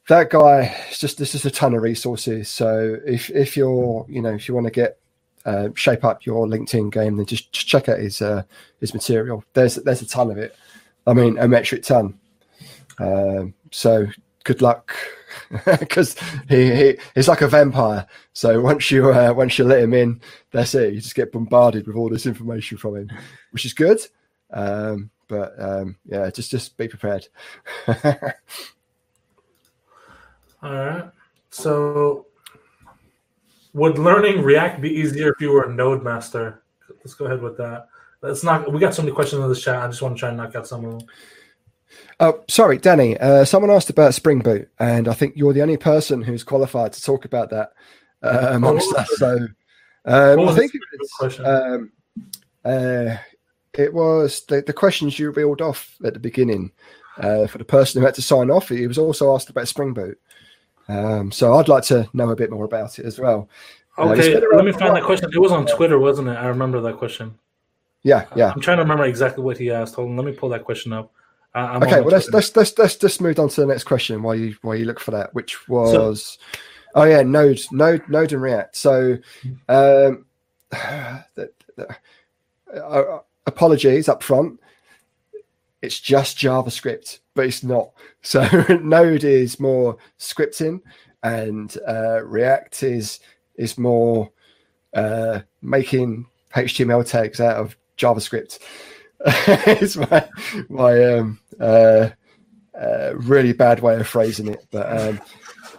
That guy, just this is a ton of resources. So if if you're you know if you want to get uh, shape up your LinkedIn game, then just, just check out his uh, his material. There's there's a ton of it. I mean, a metric ton. Um, so good luck, because he, he he's like a vampire. So once you uh, once you let him in, that's it. You just get bombarded with all this information from him, which is good. Um, but um, yeah, just just be prepared. All right. So, would learning React be easier if you were a Node master? Let's go ahead with that. Let's not. We got so many questions in this chat. I just want to try and knock out some of them. Oh, sorry, Danny. Uh, someone asked about Spring Boot, and I think you're the only person who's qualified to talk about that uh, amongst Oh. us. So um, I think it was, um, uh, it was the, the questions you reeled off at the beginning uh, for the person who had to sign off. He was also asked about Spring Boot. Um, so I'd like to know a bit more about it as well. Uh, Okay, been let me find that question. It was on Twitter, wasn't it? I remember that question. Yeah, yeah. I'm trying to remember exactly what he asked. Hold on, let me pull that question up. I, I'm Okay, well let's let's let's let's just move on to the next question while you while you look for that, which was oh yeah, Node, Node, Node and React. So um the, the, uh, apologies up front. It's just JavaScript, but it's not. So Node is more scripting, and uh, React is is more uh, making HTML tags out of JavaScript. it's my my um, uh, uh, really bad way of phrasing it, but um,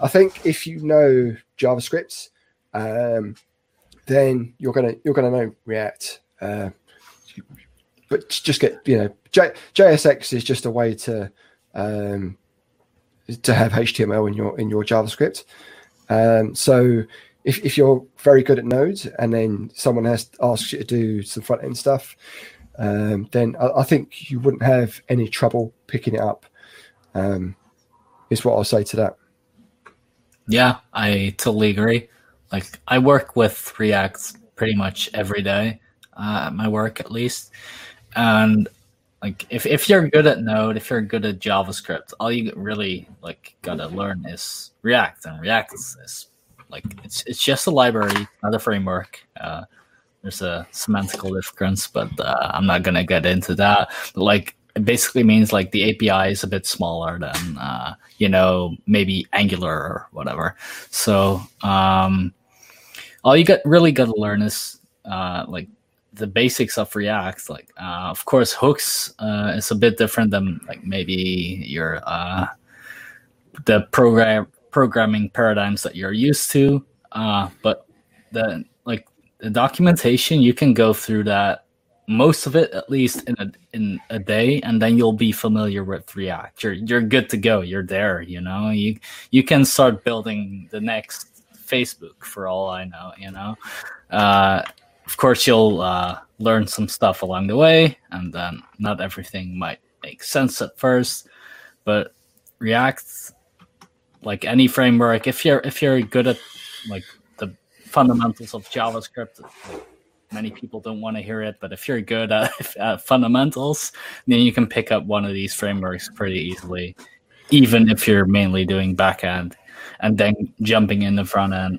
I think if you know JavaScript, um, then you're gonna you're gonna know React. Uh, but just get you know J, JSX is just a way to um, to have HTML in your in your JavaScript. Um, so if, if you're very good at Node and then someone has asks you to do some front end stuff, um, then I, I think you wouldn't have any trouble picking it up. Um, is what I'll say to that. Yeah, I totally agree. Like I work with React pretty much every day, uh, at my work at least. And like if, if you're good at Node, if you're good at JavaScript, all you really like gotta learn is React. And React is, is like it's it's just a library, not a framework. Uh, there's a semantical difference, but uh, I'm not gonna get into that. But like it basically means like the API is a bit smaller than uh, you know maybe Angular or whatever. So um, all you got really got to learn is uh, like the basics of React. Like uh, of course hooks uh, is a bit different than like maybe your uh, the program programming paradigms that you're used to. Uh, but the like the documentation you can go through that most of it at least in a in a day and then you'll be familiar with react you're you're good to go you're there you know you you can start building the next facebook for all i know you know uh of course you'll uh learn some stuff along the way and then not everything might make sense at first but react like any framework if you're if you're good at like the fundamentals of javascript many people don't want to hear it, but if you're good at, at fundamentals, then you can pick up one of these frameworks pretty easily. even if you're mainly doing backend and then jumping in the front end.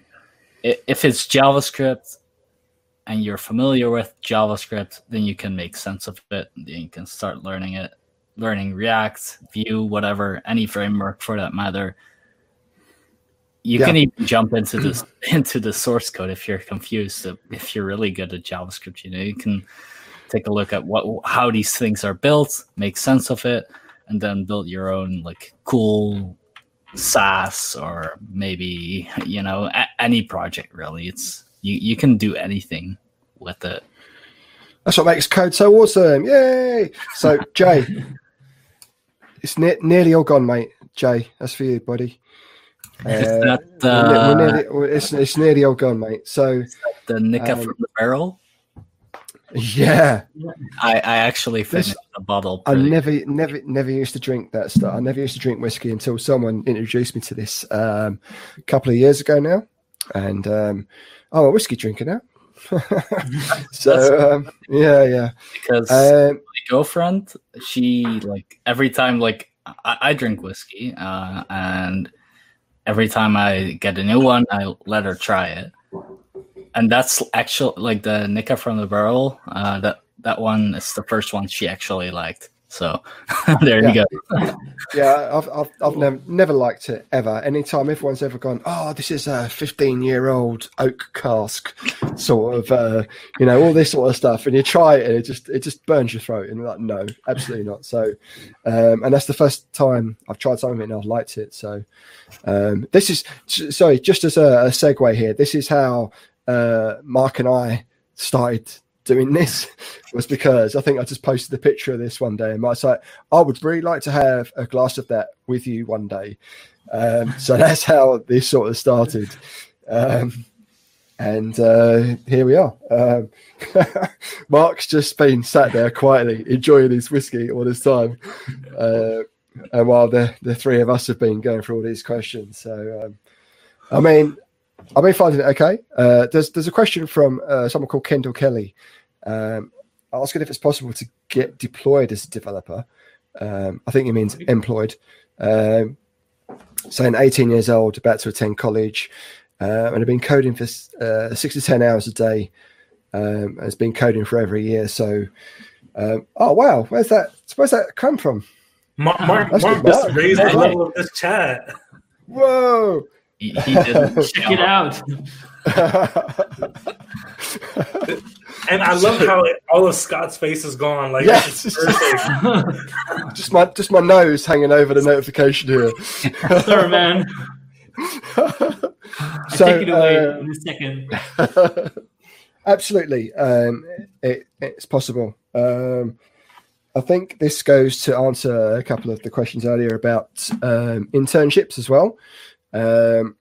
If it's JavaScript and you're familiar with JavaScript, then you can make sense of it. Then you can start learning it, learning React, Vue, whatever, any framework for that matter. You yeah. can even jump into this into the source code if you're confused. If you're really good at JavaScript, you know you can take a look at what how these things are built, make sense of it, and then build your own like cool SaaS or maybe you know a- any project. Really, it's you you can do anything with it. That's what makes code so awesome! Yay! So Jay, it's ne- nearly all gone, mate. Jay, that's for you, buddy. Uh, that, uh, nearly, it's, it's nearly all gone, mate. So the Nikka um, from the barrel. Yeah, I, I actually finished this, a bottle. I never, never, never used to drink that stuff. I never used to drink whiskey until someone introduced me to this um, a couple of years ago now, and um, I'm a whiskey drinker now. so um, yeah, yeah. Because um, my girlfriend, she like every time like I, I drink whiskey, uh, and every time I get a new one, I let her try it and that's actually like the Nikka from the barrel. Uh, that that one is the first one she actually liked. So there yeah. you go. yeah, I've I've, I've never, never liked it ever. Anytime everyone's ever gone, oh, this is a 15 year old oak cask, sort of, uh, you know, all this sort of stuff, and you try it, and it just it just burns your throat, and you're like, no, absolutely not. So, um, and that's the first time I've tried something and I've liked it. So, um, this is sorry, just as a, a segue here, this is how uh, Mark and I started doing this was because I think I just posted the picture of this one day and I was like, I would really like to have a glass of that with you one day. Um, so that's how this sort of started. Um, and uh, here we are. Um, Mark's just been sat there quietly enjoying his whiskey all this time. Uh, and while the, the three of us have been going through all these questions. So, um, I mean, I've been finding it okay. Uh, there's there's a question from uh, someone called Kendall Kelly, um, asking if it's possible to get deployed as a developer. Um, I think he means employed. Um, saying 18 years old, about to attend college, uh, and I've been coding for uh, six to 10 hours a day. Um, has been coding for over a year. So, um, oh wow, where's that? Where's that come from? Mark, Mark, Mark just raised the level of this chat. Whoa! He, he Check it out. and I love how it, all of Scott's face is gone. Like, yes. just my just my nose hanging over the notification here. Sorry, man. so, take it away uh, in a second. absolutely, um, it, it's possible. Um, I think this goes to answer a couple of the questions earlier about um, internships as well. Um,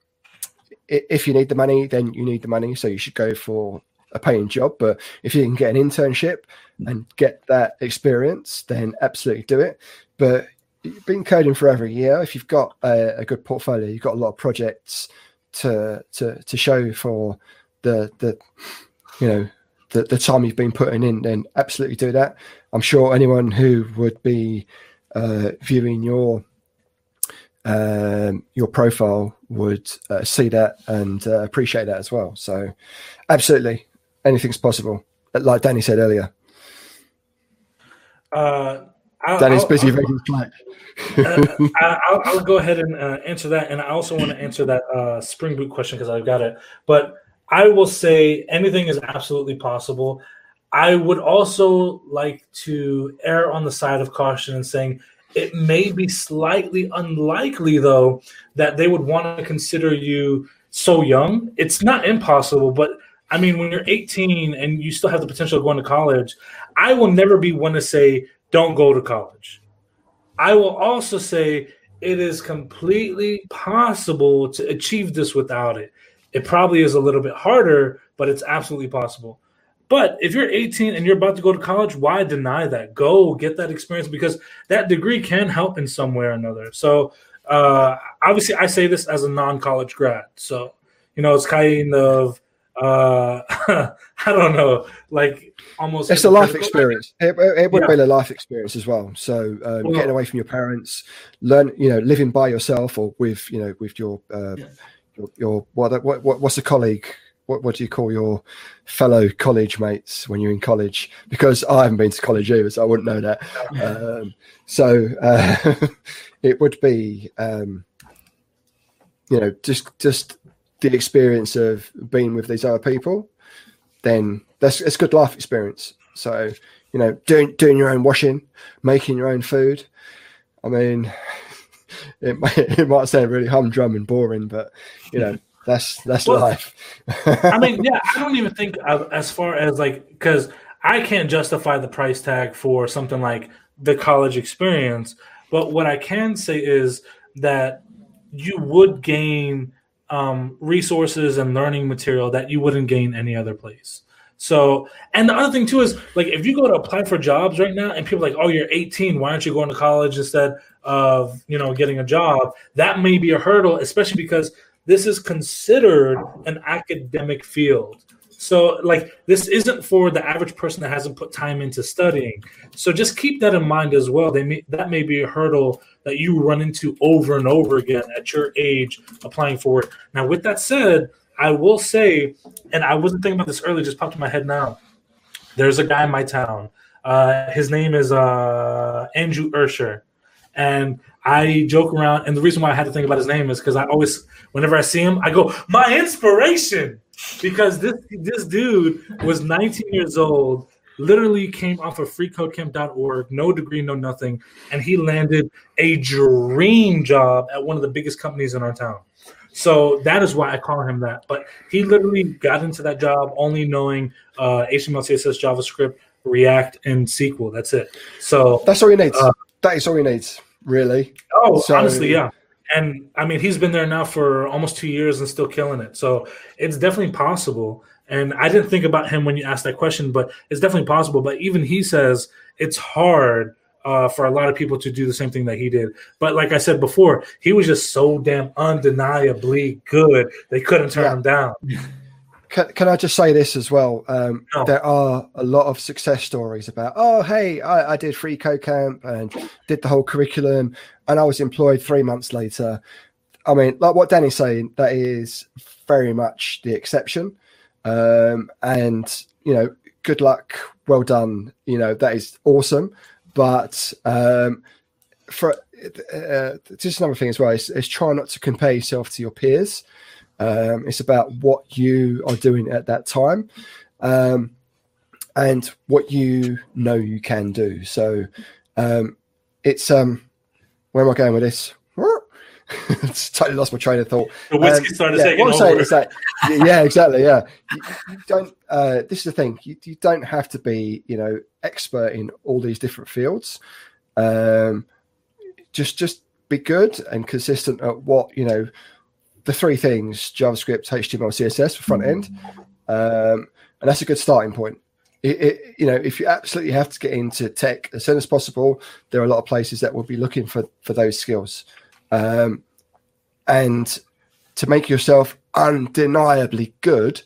if you need the money, then you need the money. So you should go for a paying job. But if you can get an internship and get that experience, then absolutely do it. But you've been coding for over a year. If you've got a, a good portfolio, you've got a lot of projects to to to show for the the you know the, the time you've been putting in, then absolutely do that. I'm sure anyone who would be uh, viewing your um, your profile would uh, see that and uh, appreciate that as well. So, absolutely, anything's possible. Like Danny said earlier. Uh, I'll, Danny's I'll, busy making Slack. uh, I'll, I'll, go ahead and uh, answer that, and I also want to answer that uh, Spring Boot question because I've got it. But I will say anything is absolutely possible. I would also like to err on the side of caution and saying it may be slightly unlikely, though, that they would want to consider you so young. It's not impossible, but I mean, when you're 18 and you still have the potential of going to college, I will never be one to say, don't go to college. I will also say it is completely possible to achieve this without it. It probably is a little bit harder, but it's absolutely possible. But if you're 18 and you're about to go to college, why deny that? Go get that experience because that degree can help in some way or another. So, uh, obviously, I say this as a non college grad. So, you know, it's kind of uh, I don't know, like almost. It's a life experience. It, it would Yeah. be a life experience as well. So um, Well- getting away from your parents, learn, you know, living by yourself or with, you know, with your, uh, Yeah. your, your what, what, what, what's a colleague? What, what do you call your fellow college mates when you're in college? Because I haven't been to college either, so I wouldn't know that. Um, so uh, it would be, um, you know, just just the experience of being with these other people. Then that's it's good life experience. So you know, doing doing your own washing, making your own food. I mean, it might, it might sound really humdrum and boring, but you know, that's that's Well, life. I mean, yeah, I don't even think as far as like because I can't justify the price tag for something like the college experience. But what I can say is that you would gain um, resources and learning material that you wouldn't gain any other place. So, and the other thing too is like if you go to apply for jobs right now, and people are like, "Oh, you're 18. Why aren't you going to college instead of you know getting a job?" That may be a hurdle, especially because this is considered an academic field. So, like, this isn't for the average person that hasn't put time into studying. So, just keep that in mind as well. They may, that may be a hurdle that you run into over and over again at your age applying for it. Now, with that said, I will say, and I wasn't thinking about this earlier, just popped in my head now. There's a guy in my town. Uh, his name is uh, Andrew Ursher. And I joke around, and the reason why I had to think about his name is because I always, whenever I see him, I go, "My inspiration," because this this dude was 19 years old, literally came off of FreeCodeCamp.org, no degree, no nothing, and he landed a dream job at one of the biggest companies in our town. So that is why I call him that. But he literally got into that job only knowing uh, HTML, CSS, JavaScript, React, and SQL. That's it. So That's all he needs. Uh, that is all he needs, really. Oh, So- honestly, yeah. And I mean, he's been there now for almost two years and still killing it. So it's definitely possible. And I didn't think about him when you asked that question, but it's definitely possible. But even he says it's hard uh, for a lot of people to do the same thing that he did. But like I said before, he was just so damn undeniably good, they couldn't turn Yeah. him down. Can, can I just say this as well? Um, No. There are a lot of success stories about, oh, hey, I, I did free code camp and did the whole curriculum, and I was employed three months later. I mean, like what Danny's saying, that is very much the exception. Um, and, you know, good luck, well done. You know, that is awesome. But um, for uh, just another thing as well is, is try not to compare yourself to your peers. Um, it's about what you are doing at that time um, and what you know you can do. So um, it's um, where am I going with this? it's totally lost my train of thought. The whiskey Um, started yeah, taking what I'm saying is that, yeah, exactly, yeah. You, you don't. Uh, this is the thing. You, you don't have to be, you know, expert in all these different fields. Um, just, just be good and consistent at what you know. The three things: JavaScript, HTML, CSS for front end, um, and that's a good starting point. It, it, you know, if you absolutely have to get into tech as soon as possible, there are a lot of places that will be looking for for those skills. Um, and to make yourself undeniably good,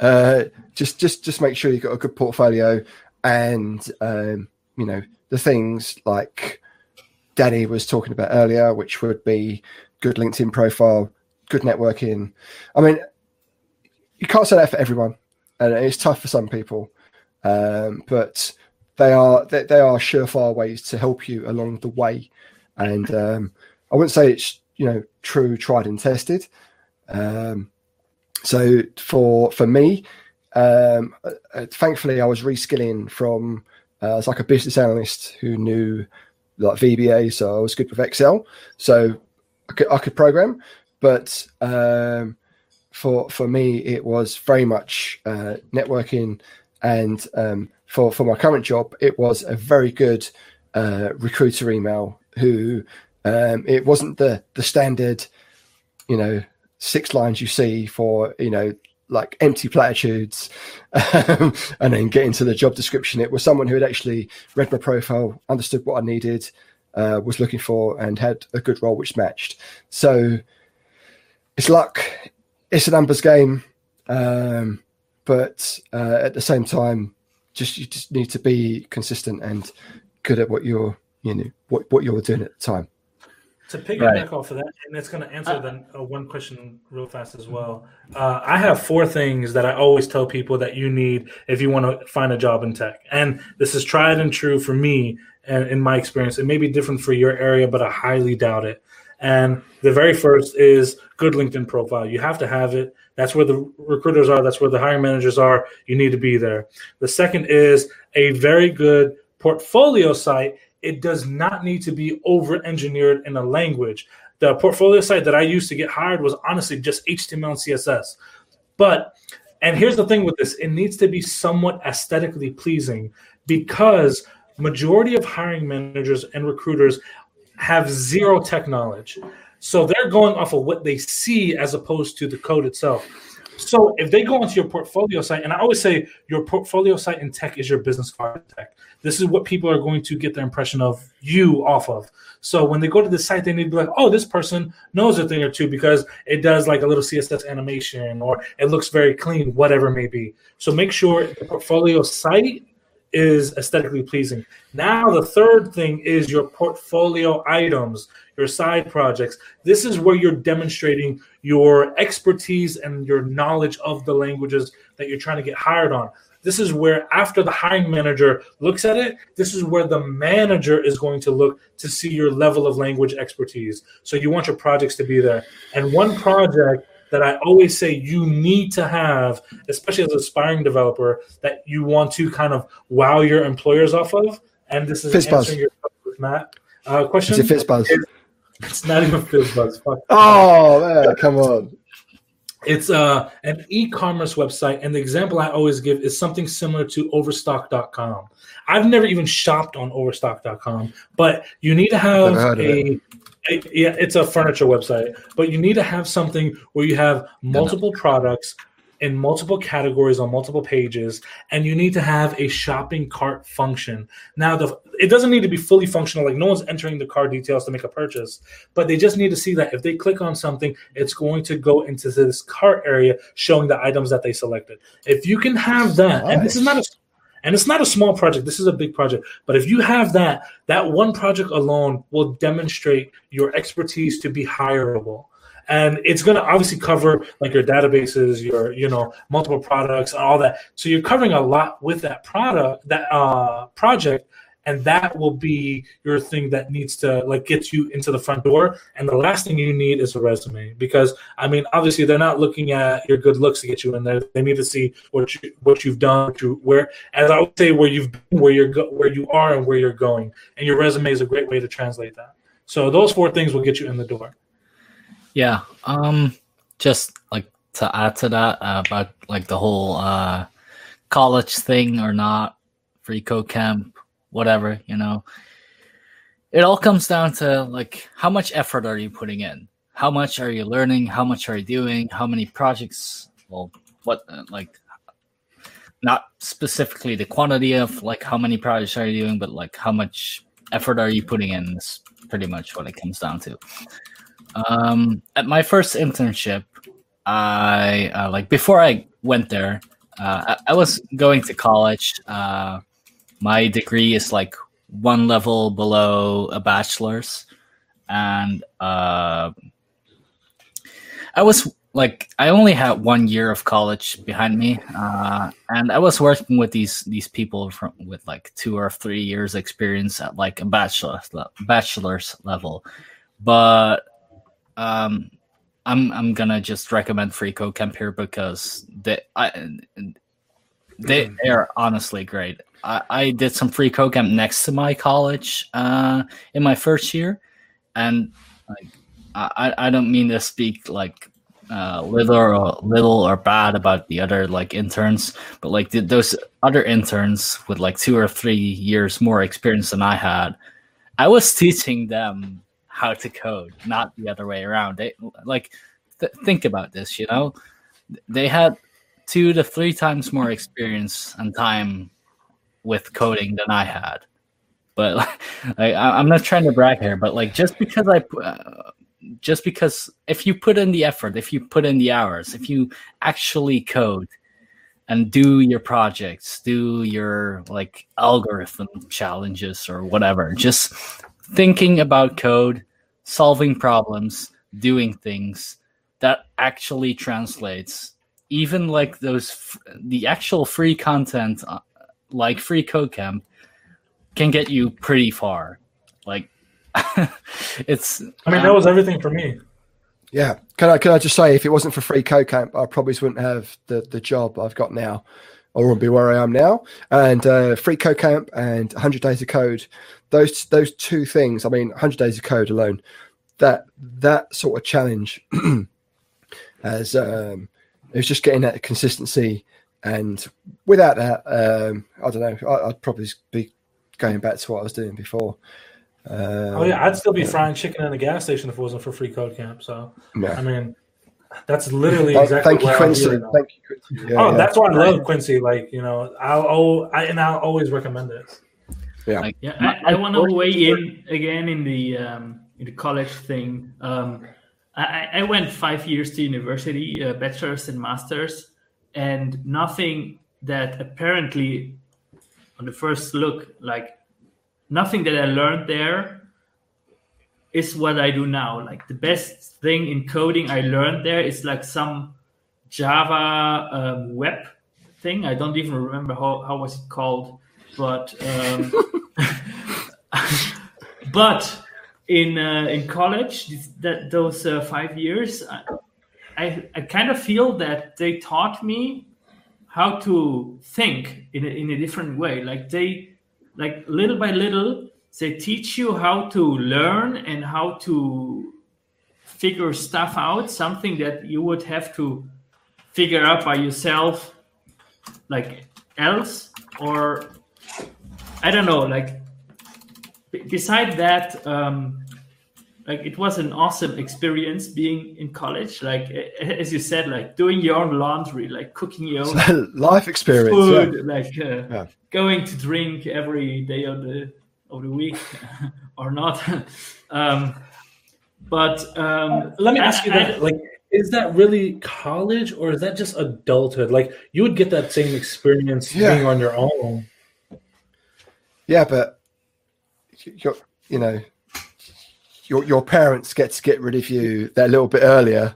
uh, just just just make sure you've got a good portfolio and um, you know the things like Danny was talking about earlier, which would be good LinkedIn profile, good networking. I mean, you can't say that for everyone, and it's tough for some people, um, but they are they, they are surefire ways to help you along the way. And um, I wouldn't say it's you know true, tried and tested. Um, so for for me, um, uh, thankfully, I was reskilling from uh, I was like a business analyst who knew like VBA, so I was good with Excel, so I could, I could program. But um, for for me, it was very much uh, networking, and um, for for my current job, it was a very good uh, recruiter email. Who um, it wasn't the the standard, you know, six lines you see for you know like empty platitudes um, and then get into the job description it was someone who had actually read my profile understood what i needed uh, was looking for and had a good role which matched so it's luck it's an numbers game Um, but uh, at the same time, just you just need to be consistent and good at what you're you know what, what you're doing at the time. To piggyback off of that, and it's going to answer then uh, one question real fast as well. Uh, I have four things that I always tell people that you need if you want to find a job in tech, and this is tried and true for me and in my experience. It may be different for your area, but I highly doubt it. And the very first is good LinkedIn profile. You have to have it. That's where the recruiters are. That's where the hiring managers are. You need to be there. The second is a very good portfolio site. It does not need to be over engineered in a language. The portfolio site that I used to get hired was honestly just HTML and CSS. But, and here's the thing with this it needs to be somewhat aesthetically pleasing because majority of hiring managers and recruiters have zero tech knowledge. So they're going off of what they see as opposed to the code itself. So if they go onto your portfolio site, and I always say your portfolio site in tech is your business card tech. This is what people are going to get their impression of you off of. So when they go to the site, they need to be like, oh, this person knows a thing or two because it does like a little CSS animation or it looks very clean, whatever it may be. So make sure the portfolio site is aesthetically pleasing. Now, the third thing is your portfolio items, your side projects. This is where you're demonstrating your expertise and your knowledge of the languages that you're trying to get hired on. This is where, after the hiring manager looks at it, this is where the manager is going to look to see your level of language expertise. So, you want your projects to be there. And one project that I always say you need to have, especially as an aspiring developer, that you want to kind of wow your employers off of. And this is Fizzbuzz. answering your with Matt uh, question. Is it Fizzbuzz? It's, it's not even Fizzbuzz. Fuck. Oh man, come on. It's uh, an e-commerce website, and the example I always give is something similar to Overstock.com. I've never even shopped on Overstock.com, but you need to have Never heard of a yeah, it's a furniture website, but you need to have something where you have multiple products in multiple categories on multiple pages, and you need to have a shopping cart function. Now, the it doesn't need to be fully functional, like no one's entering the card details to make a purchase, but they just need to see that if they click on something, it's going to go into this cart area showing the items that they selected. If you can have that, and this is not a and it's not a small project. This is a big project. But if you have that that one project alone will demonstrate your expertise to be hireable. And it's going to obviously cover like your databases your you know multiple products and all that. So you're covering a lot with that product that uh project and that will be your thing that needs to like get you into the front door. And the last thing you need is a resume because i mean obviously they're not looking at your good looks to get you in there. They need to see what you what you've done what you, where as i would say where you've been where you're go, where you are and where you're going. And your resume is a great way to translate that. So those four things will get you in the door. Yeah. Um just like to add to that uh, about like the whole uh college thing or not, free code camp, whatever, you know. It all comes down to like how much effort are you putting in? How much are you learning? How much are you doing? How many projects? Well, what uh, like not specifically the quantity of like how many projects are you doing, but like how much effort are you putting in is pretty much what it comes down to. Um, at my first internship, I uh, like before I went there, uh, I, I was going to college. Uh, my degree is like one level below a bachelor's, and uh, I was like I only had one year of college behind me, uh, and I was working with these these people from with like two or three years experience at like a bachelor's bachelor's level, but um, I'm I'm gonna just recommend Free Code Camp here because they I they they are honestly great. I, I did some free code camp next to my college uh, in my first year, and like I, I don't mean to speak like uh, little or little or bad about the other like interns, but like the, those other interns with like two or three years more experience than I had, I was teaching them how to code, not the other way around. They like th- think about this, you know, they had two to three times more experience and time with coding than I had. But like, I, I'm not trying to brag here, but like just because I uh, just because if you put in the effort, if you put in the hours, if you actually code and do your projects, do your like algorithm challenges or whatever, just thinking about code, solving problems, doing things that actually translates even like those f- the actual free content uh, like free code camp can get you pretty far like it's I mean, that was everything for me. Yeah. Can I can I just say if it wasn't for free code camp, I probably wouldn't have the, the job I've got now. I wouldn't be where I am now. And uh, free code camp and 100 days of code, those those two things. I mean, 100 days of code alone, that that sort of challenge as um, it was just getting that consistency. And without that, um, I don't know. I, I'd probably be going back to what I was doing before. Um, Oh yeah, I'd still be frying chicken in a gas station if it wasn't for free code camp. So yeah. I mean, that's literally Oh, exactly. thank you, Quincy. here. Thank you, Quincy. Yeah, oh, yeah. that's why I love Quincy. Like you know, I'll oh, I, and I'll always recommend it. like Yeah, I, I want to weigh in again in the um, in the college thing. Um, I, I went five years to university, uh, bachelor's and masters, and nothing that apparently, on the first look, like nothing that I learned there is what I do now. Like the best thing in coding I learned there is like some Java um, web thing. I don't even remember how, how was it called, but um, but in uh, in college, this- that those uh, five years, I, I I kind of feel that they taught me how to think in a, in a different way. Like they like little by little they teach you how to learn and how to figure stuff out something that you would have to figure out by yourself like else or i don't know like beside that um like it was an awesome experience being in college like as you said like doing your own laundry like cooking your own life experience. yeah. food, like uh, Yeah. going to drink every day of the of the week or not. um, but um, Let me ask you I- that: like, is that really college or is that just adulthood? Like, you would get that same experience Yeah. being on your own. Yeah, but you you know, your your parents get to get rid of you that little bit earlier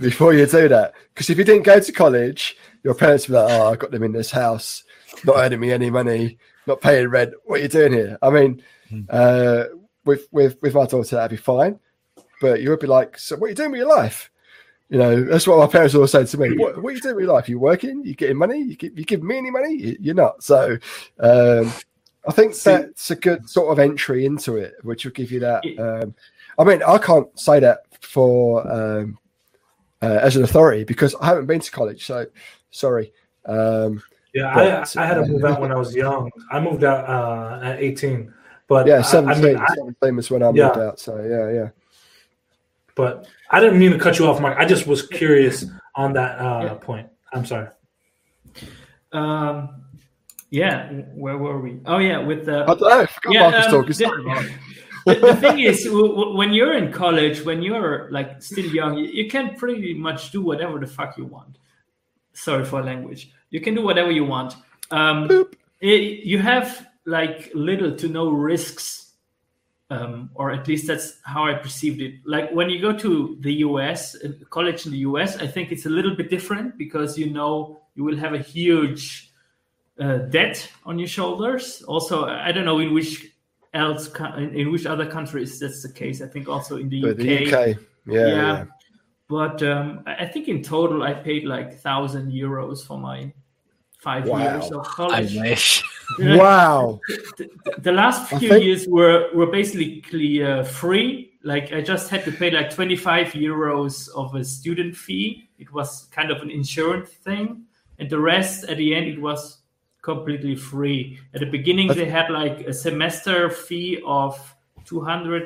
before you do that. Because if you didn't go to college, your parents would be like, "Oh, I got them in this house, not earning me any money, not paying rent. What are you doing here?" I mean, uh, with with with my daughter, that'd be fine. But you would be like, "So, what are you doing with your life?" You know, that's what my parents always say to me. What, what are you doing with your life? you working? You getting money? You give, you give me any money? You- You're not. So, um, I think that's a good sort of entry into it, which will give you that. Um, I mean, I can't say that for um, uh, as an authority because I haven't been to college. So, sorry. Um, Yeah, But, I, I had to uh, move out when I was young. I moved out uh, at 18. But yeah, I- I, 17, mean, I, 17 was when I Yeah. moved out. So, yeah, yeah. but I didn't mean to cut you off, Mark. I just was curious on that uh, Yeah. point. I'm sorry. um, yeah, where were we? Oh yeah, with the I don't know. I forgot Yeah, Marcus um, talking. the- Sorry, Mark. the, the thing is w- w- when you're in college when you're like still young you, you can pretty much do whatever the fuck you want sorry for language you can do whatever you want um, it- you have like little to no risks um, or at least that's how i perceived it like when you go to the us uh, college in the us i think it's a little bit different because you know you will have a huge uh, debt on your shoulders also i don't know in which else in, in which other countries that's the case i think also in the uk the UK. Yeah, yeah. but um, I I think in total I paid like thousand euros for my five Wow. years of I college. wish. Wow. The, the last few think- years were were basically uh, free. Like I just had to pay like twenty five euros of a student fee. It was kind of an insurance thing, and the rest at the end it was completely free. At the beginning they had like a semester fee of two hundred,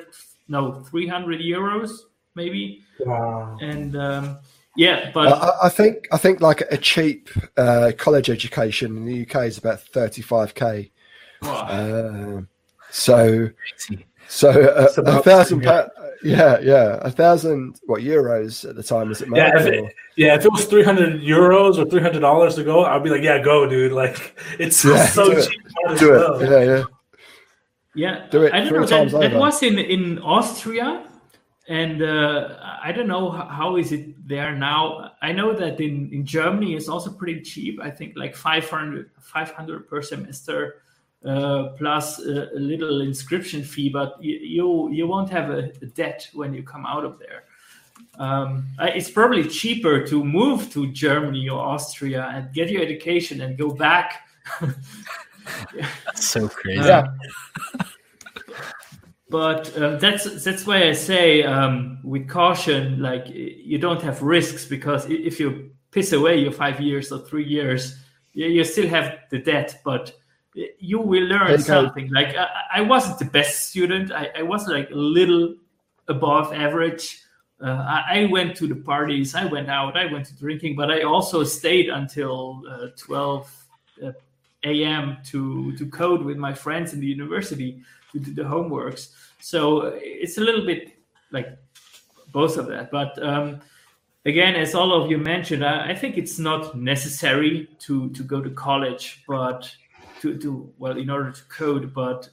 no three hundred euros maybe Wow. and um, yeah, but I, I- I think I think like a cheap uh, college education in the UK is about thirty five k. wow, Um so Crazy. so a, a thousand the same, pa- Yeah, yeah, a thousand what euros at the time was it? Yeah, if it, yeah. If it was three hundred euros or three hundred dollars to go, I'd be like, yeah, go, dude. Like it's Yeah, so do cheap. might as do well. it. Yeah, yeah. Yeah, Do it I don't know. times That, that was in in Austria, and uh, I don't know h- how is it there now. I know that in, in Germany it's also pretty cheap. I think like 500, 500 per semester plus a, a little inscription fee, but you you, you won't have a, a debt when you come out of there. Um, it's probably cheaper to move to Germany or Austria and get your education and go back. That's so crazy. Yeah. but uh, that's that's why I say um, with caution, like you don't have risks because if you piss away your five years or three years, you, you still have the debt, but y- you will learn go. something. Like I, I wasn't the best student; I, I was like a little above average. Uh, I, I went to the parties, I went out, I went to drinking, but I also stayed until uh, twelve uh, a.m. to to code with my friends in the university to do the homeworks. So uh, it's a little bit like both of that. But um, again, as all of you mentioned, I, I think it's not necessary to to go to college, but to to well, in order to code. But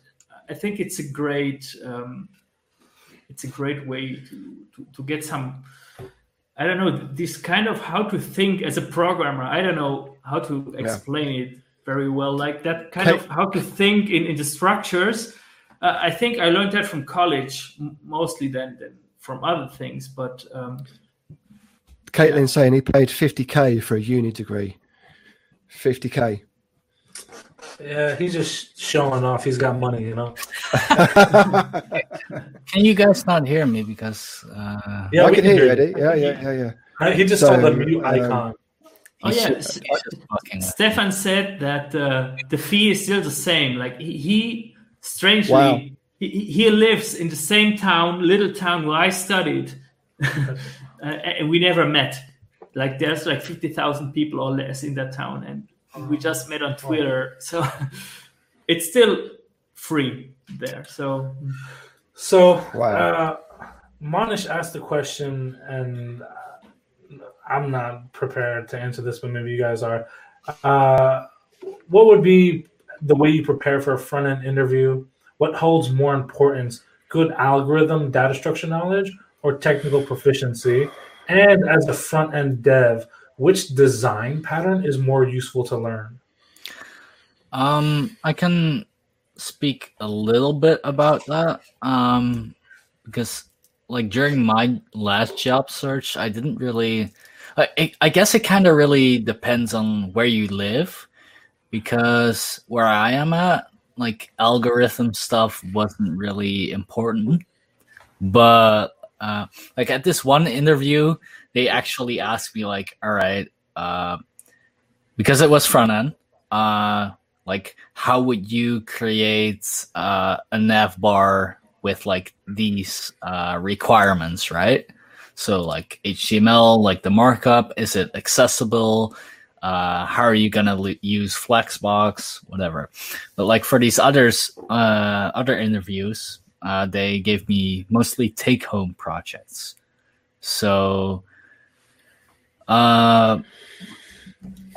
I think it's a great um, it's a great way to, to to get some. I don't know this kind of how to think as a programmer. I don't know how to explain it very well. Like that kind Okay. of how to think in, in the structures. Uh, I think I learned that from college mostly than, than from other things. But um, Caitlin's saying he paid 50k for a uni degree. 50k. Yeah, he's just showing off. He's got money, you know. Can you guys not hear me because uh, Yeah, I we can hear you, you. Eddie. Yeah, yeah, yeah, yeah. Uh, He just So, saw the mute um, icon. oh yeah, S- he's just fucking with- Stefan said that uh, the fee is still the same. Like he, he strangely Wow. he, he lives in the same town, little town where I studied, uh, and we never met. Like there's like fifty thousand people or less in that town, and we just met on Twitter. So it's still free there. So So, Wow. uh, Manish asked the question, and uh, I'm not prepared to answer this, but maybe you guys are. Uh, what would be the way you prepare for a front end interview? What holds more importance, good algorithm, data structure knowledge, or technical proficiency? And as a front end dev, which design pattern is more useful to learn? Um, I can speak a little bit about that. Um, because like during my last job search, I didn't really. I, I- guess it kind of really depends on where you live, because where I am at, like algorithm stuff wasn't really important. But uh, like at this one interview, they actually asked me like, "All right, uh, because it was front end, uh, like how would you create uh, a nav bar with like these uh, requirements right? So like html like the markup is it accessible? Uh, how are you gonna l- use flexbox? Whatever. But like for these others uh, other interviews uh, they gave me mostly take home projects. So uh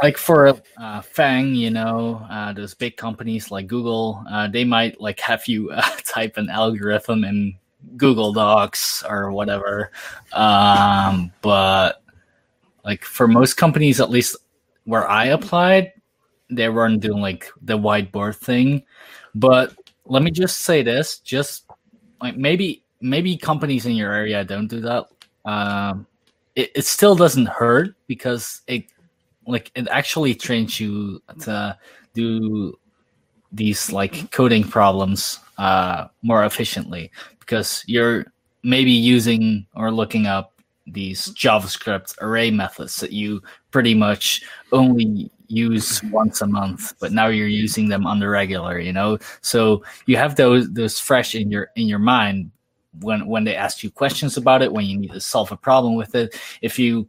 like for uh, FAANG, you know, uh, those big companies like Google, uh, they might like have you uh, type an algorithm in Google Docs or whatever. Um, but like for most companies, at least where I applied, they weren't doing like the whiteboard thing. But let me just say this: just like maybe maybe companies in your area don't do that. Um, it, it still doesn't hurt because it like it actually trains you to do these like coding problems uh, more efficiently because you're maybe using or looking up these JavaScript array methods that you pretty much only use once a month, but now you're using them on the regular, you know. So you have those those fresh in your in your mind when when they ask you questions about it, when you need to solve a problem with it. If you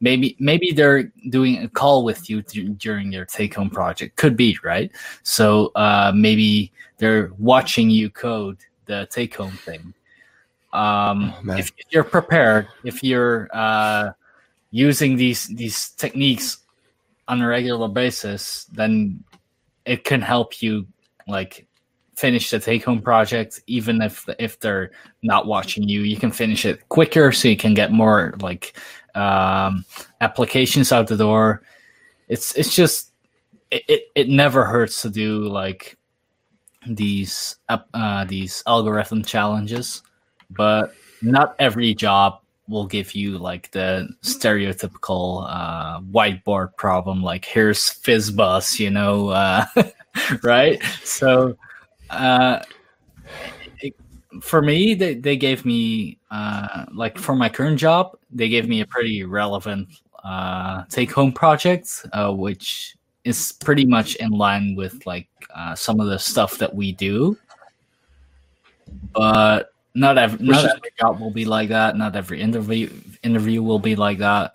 maybe maybe they're doing a call with you dur- during your take home project could be right so uh, maybe they're watching you code the take home thing um, Oh, man. if you're prepared, if you're uh, using these these techniques on a regular basis, then it can help you like finish the take home project even if if they're not watching you you can finish it quicker so you can get more like um applications out the door. It's it's just it, it, it never hurts to do like these uh these algorithm challenges but not every job will give you like the stereotypical uh whiteboard problem like here's fizz buzz you know uh right? So uh it, for me they, they gave me uh like for my current job they gave me a pretty relevant uh take home project uh which is pretty much in line with like uh, some of the stuff that we do. But not every not every job will be like that not every interview interview will be like that.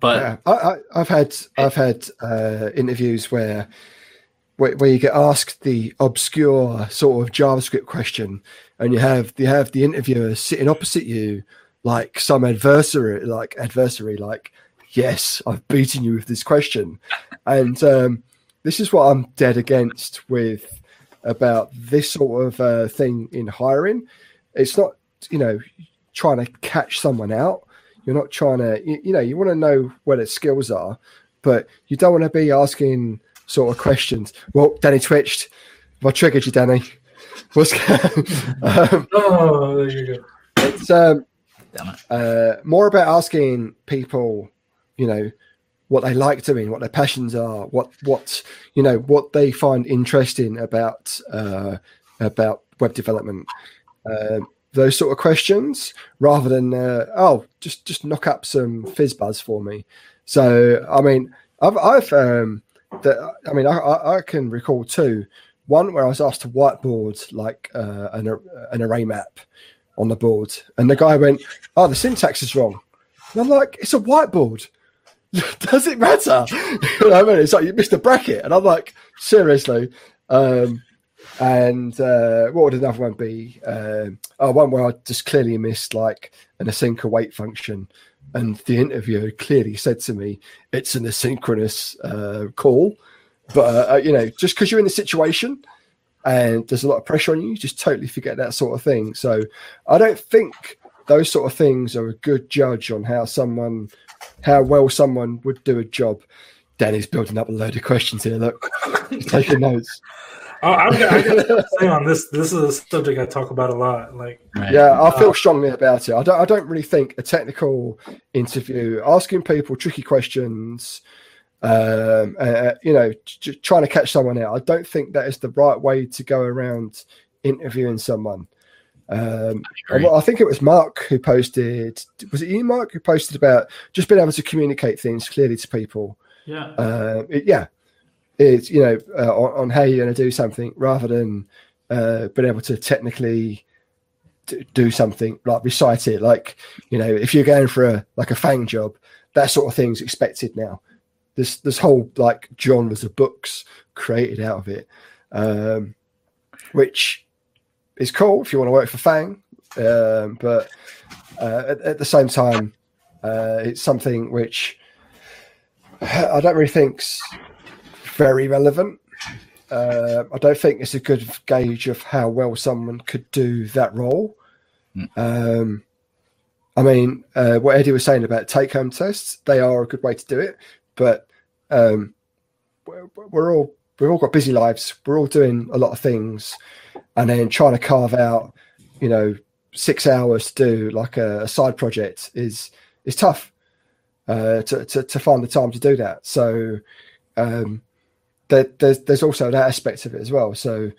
But yeah, I, I, I've had I've had uh, interviews where, where where you get asked the obscure sort of JavaScript question, and you have you have the interviewer sitting opposite you, like some adversary, like adversary, like yes, I've beaten you with this question, and um, this is what I'm dead against with about this sort of uh, thing in hiring. It's not you know trying to catch someone out. You're not trying to, you, you know, you want to know where their skills are, but you don't want to be asking sort of questions. Well, Danny twitched. What triggered you, Danny? What's um, Oh, there you go. it's um, damn it. uh, more about asking people, you know, what they like doing, what their passions are, what what you know, what they find interesting about uh, about web development. Um those sort of questions, rather than uh, oh, just just knock up some fizz buzz for me. So I mean, I've I've um, the, I mean, I, I I can recall two. One where I was asked to whiteboard like uh, an an array map on the board, and the guy went, "Oh, the syntax is wrong." And I'm like, "It's a whiteboard. Does it matter?" you know what I mean? It's like you missed a bracket, and I'm like, "Seriously." Um, and uh, what would another one be? Um, oh, one where I just clearly missed like an async await function, and the interviewer clearly said to me, "It's an asynchronous uh, call." But uh, you know, just because you're in a situation and there's a lot of pressure on you, you just totally forget that sort of thing. So I don't think those sort of things are a good judge on how someone, how well someone would do a job. Danny's building up a load of questions here. Look, he's taking notes. Oh, I'm, I gotta say on this. This is a subject I talk about a lot. Like, Right. Yeah, I feel strongly about it. I don't. I don't really think a technical interview, asking people tricky questions, um, uh, you know, j- trying to catch someone out. I don't think that is the right way to go around interviewing someone. Um. I, I think it was Mark who posted. Was it you, Mark, who posted about just being able to communicate things clearly to people? Yeah. uh, it, yeah, it's you know uh, on, on how you're going to do something rather than uh, being able to technically d- do something like recite it. Like you know, if you're going for a like a FAANG job, that sort of thing's expected now. This this whole like genres of books created out of it, um, which is cool if you want to work for FAANG, um, but uh, at, at the same time, uh, it's something which I don't really think's very relevant. Uh, I don't think it's a good gauge of how well someone could do that role. Mm. Um, I mean, uh, what Eddie was saying about take-home tests, they are a good way to do it, but um, we're, we're all we've all got busy lives. We're all doing a lot of things, and then trying to carve out, you know, six hours to do like a, a side project is is tough uh, to, to to find the time to do that. So um, there, there's there's also that aspect of it as well. So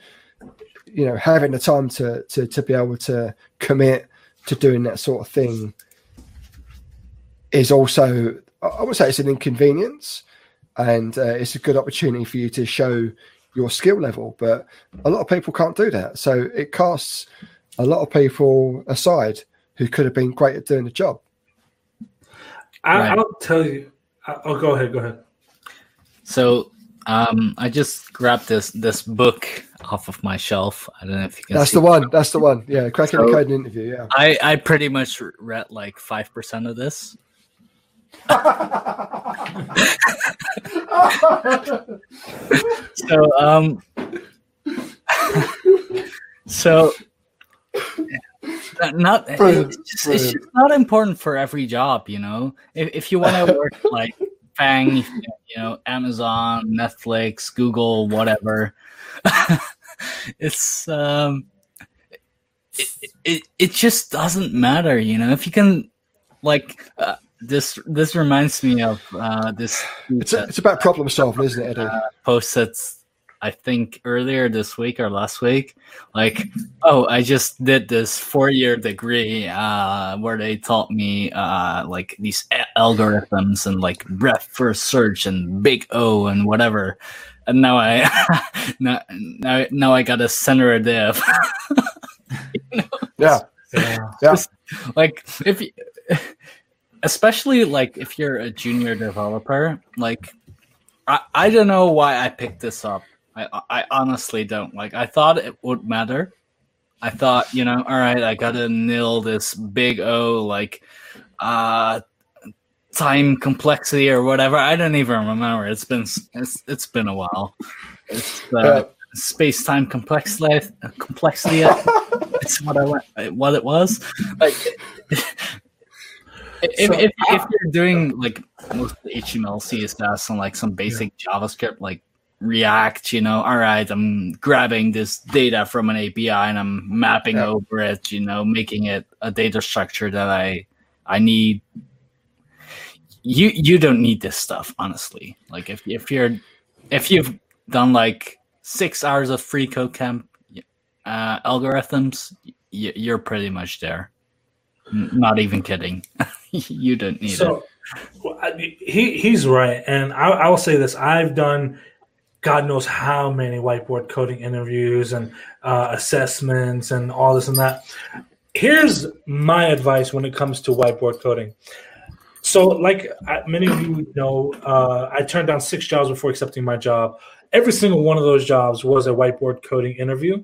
you know, having the time to to to be able to commit to doing that sort of thing is also I- I would say it's an inconvenience, and uh, it's a good opportunity for you to show your skill level. But a lot of people can't do that, so it casts a lot of people aside who could have been great at doing the job. I, Right. I'll tell you. I, oh, go ahead. Go ahead. So Um, I just grabbed this this book off of my shelf. I don't know if you can. That's see the one. That's the one. Yeah, Cracking the Coding Interview. Yeah. I I pretty much read like five percent of this. So um, so not Brilliant, it's, just, it's just not important for every job, you know. If if you want to work like FAANG, you know, Amazon, Netflix, Google, whatever, it's um, it, it it just doesn't matter, you know. If you can, like, uh, this this reminds me of uh, this It's, it's about problem solving, isn't it, Eddie? posted I think earlier this week or last week. Like, oh, I just did this four year degree uh, where they taught me uh, like these a- algorithms and like breadth first search and big O and whatever. And now I now, now now I got a center div. yeah. Yeah. Yeah. like if you, especially like if you're a junior developer like I, I don't know why i picked this up I, I honestly don't like i thought it would matter. I thought you know all right i gotta nail this big o like uh time complexity or whatever. I don't even remember. It's been it's, it's been a while. It's uh, Yeah. space time complexity complexity. It's what I what it was. Like, if, So- if, if you're doing like most HTML, CSS, and like some basic JavaScript, like React, you know, all right, I'm grabbing this data from an API and I'm mapping Yeah. over it, you know, making it a data structure that I I need. You you don't need this stuff, honestly. Like if if you're if you've done like six hours of free code camp uh, algorithms, you're pretty much there. Not even kidding. you don't need it. So well, I- he he's right, and I, I will say this: I've done God knows how many whiteboard coding interviews and uh, assessments and all this and that. Here's my advice when it comes to whiteboard coding. So, like uh, many of you know, uh, I turned down six jobs before accepting my job. Every single one of those jobs was a whiteboard coding interview,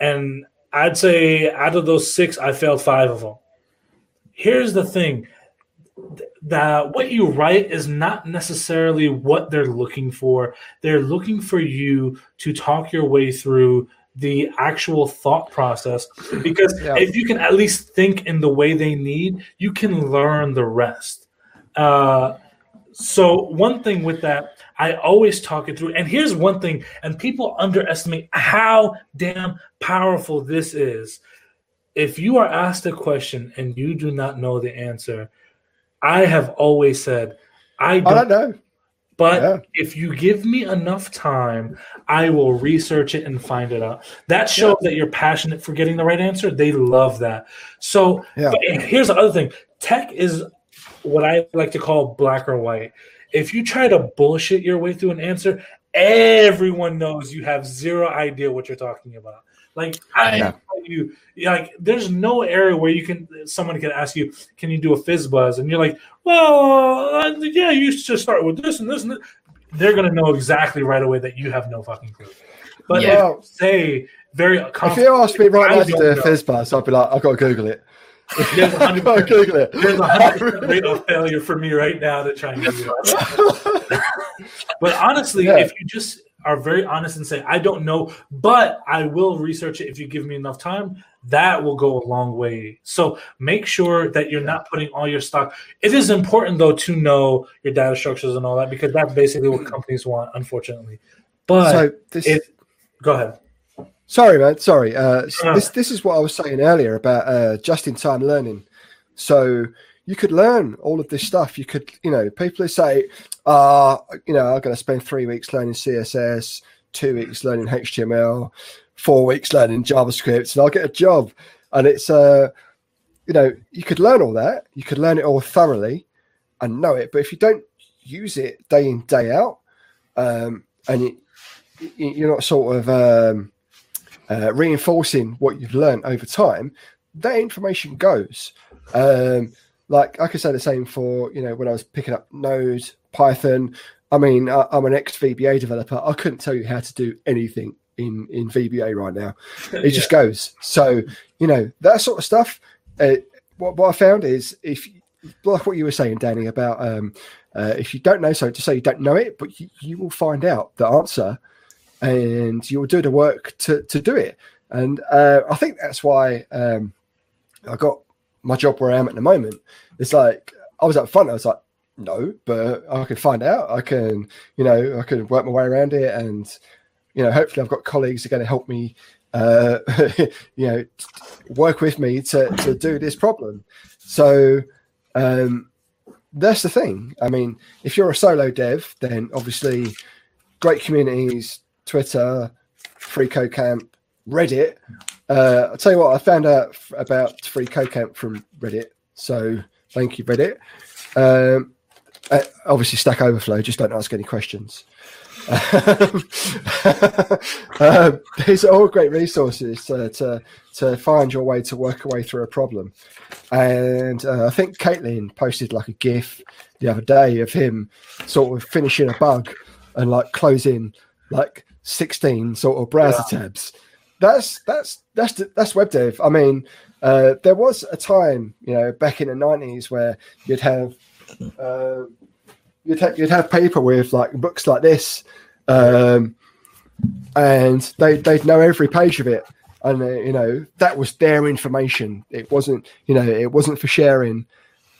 and I'd say out of those six, I failed five of them. Here's the thing that what you write is not necessarily what they're looking for. They're looking for you to talk your way through the actual thought process because Yeah. if you can at least think in the way they need, you can learn the rest. Uh, so one thing with that, I always talk it through. And here's one thing, and people underestimate how damn powerful this is. If you are asked a question and you do not know the answer, I have always said, I oh, I don't, don't know. but Yeah. if you give me enough time, I will research it and find it out. That shows that you're passionate for getting the right answer. They love that. So Yeah. here's the other thing tech is what I like to call black or white. If you try to bullshit your way through an answer, everyone knows you have zero idea what you're talking about. Like I Right. can you, like there's no area where you can someone can ask you, can you do a fizz buzz? And you're like, well, uh, yeah, you should start with this and this and this. They're gonna know exactly right away that you have no fucking clue. But Yeah. if Well, say very if confident, you asked me right I now to don't do a know. fizz buzz, I'd be like, I've got to Google it. There's a I've got to 100% Google it. There's a hundred percent rate of failure for me right now to try and do you that. But honestly, Yeah. if you just are very honest and say, I don't know, but I will research it if you give me enough time, that will go a long way. So make sure that you're not putting all your stock. It is important though to know your data structures and all that because that's basically what companies want, unfortunately. But so this, if go ahead. sorry, man, sorry. Uh, No. this this is what I was saying earlier about uh, just-in-time learning. So you could learn all of this stuff. You could, you know, people who say, uh, you know, I'm going to spend three weeks learning CSS, two weeks learning HTML, four weeks learning JavaScript, and I'll get a job. And it's, uh, you know, you could learn all that. You could learn it all thoroughly and know it. But if you don't use it day in, day out, um, and you, you- you're not sort of um, uh, reinforcing what you've learned over time, that information goes. Um, like I could say the same for you know when I was picking up Node, Python, I mean, I, I'm an ex VBA developer. I couldn't tell you how to do anything in in VBA right now. It just goes. So you know that sort of stuff. Uh, what, what I found is if like what you were saying, Danny, about um, uh, if you don't know something, to say you don't know it, but you, you will find out the answer, and you'll do the work to to do it. And uh, I think that's why um, I got my job where I am at the moment. It's like I was up front. I was like, no, but I can find out. I can, you know, I can work my way around it, and you know, hopefully, I've got colleagues are going to help me, uh, you know, work with me to to do this problem. So um, that's the thing. I mean, if you're a solo dev, then obviously, great communities, Twitter, Free Code Camp, Reddit. Uh, I'll tell you what, I found out f- about Free Code Camp from Reddit. So thank you, Reddit. Um, uh, obviously, Stack Overflow. Just don't ask any questions. um, these are all great resources to, to, to find your way to work your way through a problem. And uh, I think Caitlin posted like a GIF the other day of him sort of finishing a bug and like closing like 16 sort of browser yeah. tabs. That's that's that's that's web dev. I mean, uh, there was a time, you know, back in the 90s where you'd have uh, you'd, ha- you'd have paper with like books like this, um, and they they'd know every page of it, and uh, you know that was their information. It wasn't you know it wasn't for sharing,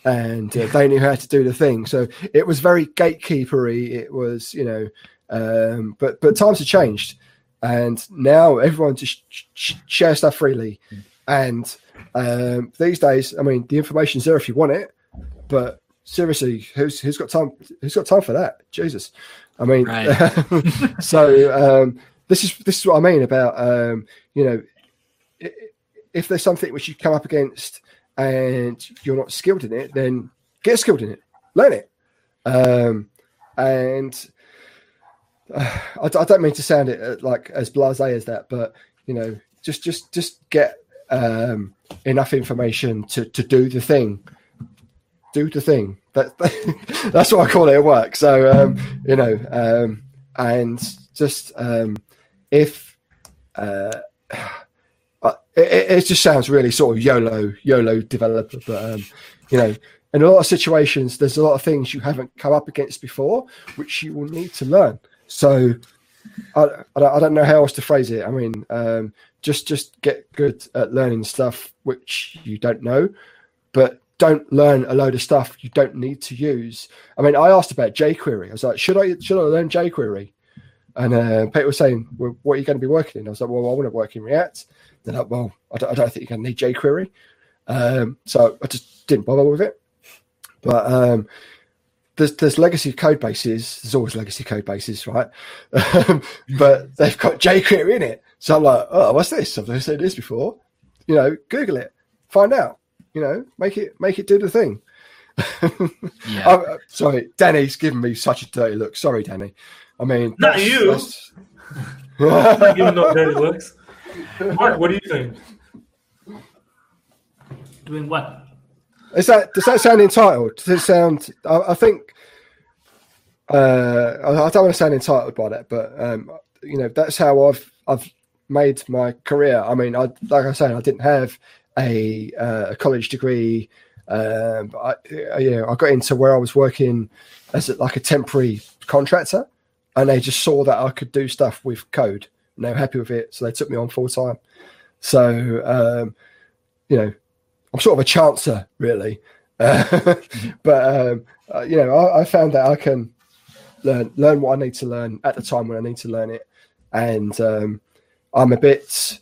and uh, they knew how to do the thing. So it was very gatekeepery. It was you know, um, but but times have changed, and now everyone just sh- shares stuff freely, and um, these days, I mean, the information's there if you want it, but seriously, who's who's got time? Who's got time for that? Jesus, I mean, right. so um, this is this is what I mean about um, you know, if there's something which you come up against and you're not skilled in it, then get skilled in it, learn it, um, and I, I, don't mean to sound it uh, like as blasé as that, but you know, just just just get um, enough information to to do the thing do the thing. That, that's what I call it at work. So um, you know, um, and just um, if uh, it, it, just sounds really sort of YOLO YOLO developer, but um, you know, in a lot of situations, there's a lot of things you haven't come up against before, which you will need to learn. So I, I don't know how else to phrase it. I mean, um, just just get good at learning stuff which you don't know, but don't learn a load of stuff you don't need to use. I mean, I asked about jQuery. I was like, should I should I learn jQuery? And uh, Peter was saying, well, what are you going to be working in? I was like, well, I want to work in React. They're like, well, I don't, I don't think you're going to need jQuery. Um, so I just didn't bother with it. But um, there's, there's legacy code bases. There's always legacy code bases, right? Um, but they've got jQuery in it. So I'm like, oh, what's this? I've never seen this before. You know, Google it, find out. You know, make it make it do the thing. yeah. oh, sorry, Danny's giving me such a dirty look. Sorry, Danny. I mean, not you. I'm not giving no dirty looks. Mark, what do you think? Doing what? Is that does that sound entitled? Does it sound? I, I think. Uh, I, I, don't want to sound entitled by that, but um, you know that's how I've I've made my career. I mean, I like I said, I didn't have a, uh, a college degree. Um, I, you know, I got into where I was working as a, like a temporary contractor, and they just saw that I could do stuff with code, and they were happy with it, so they took me on full time. So, um, you know, I'm sort of a chancer, really. mm-hmm. but um, uh, you know, I, I, found that I can learn learn what I need to learn at the time when I need to learn it, and um, I'm a bit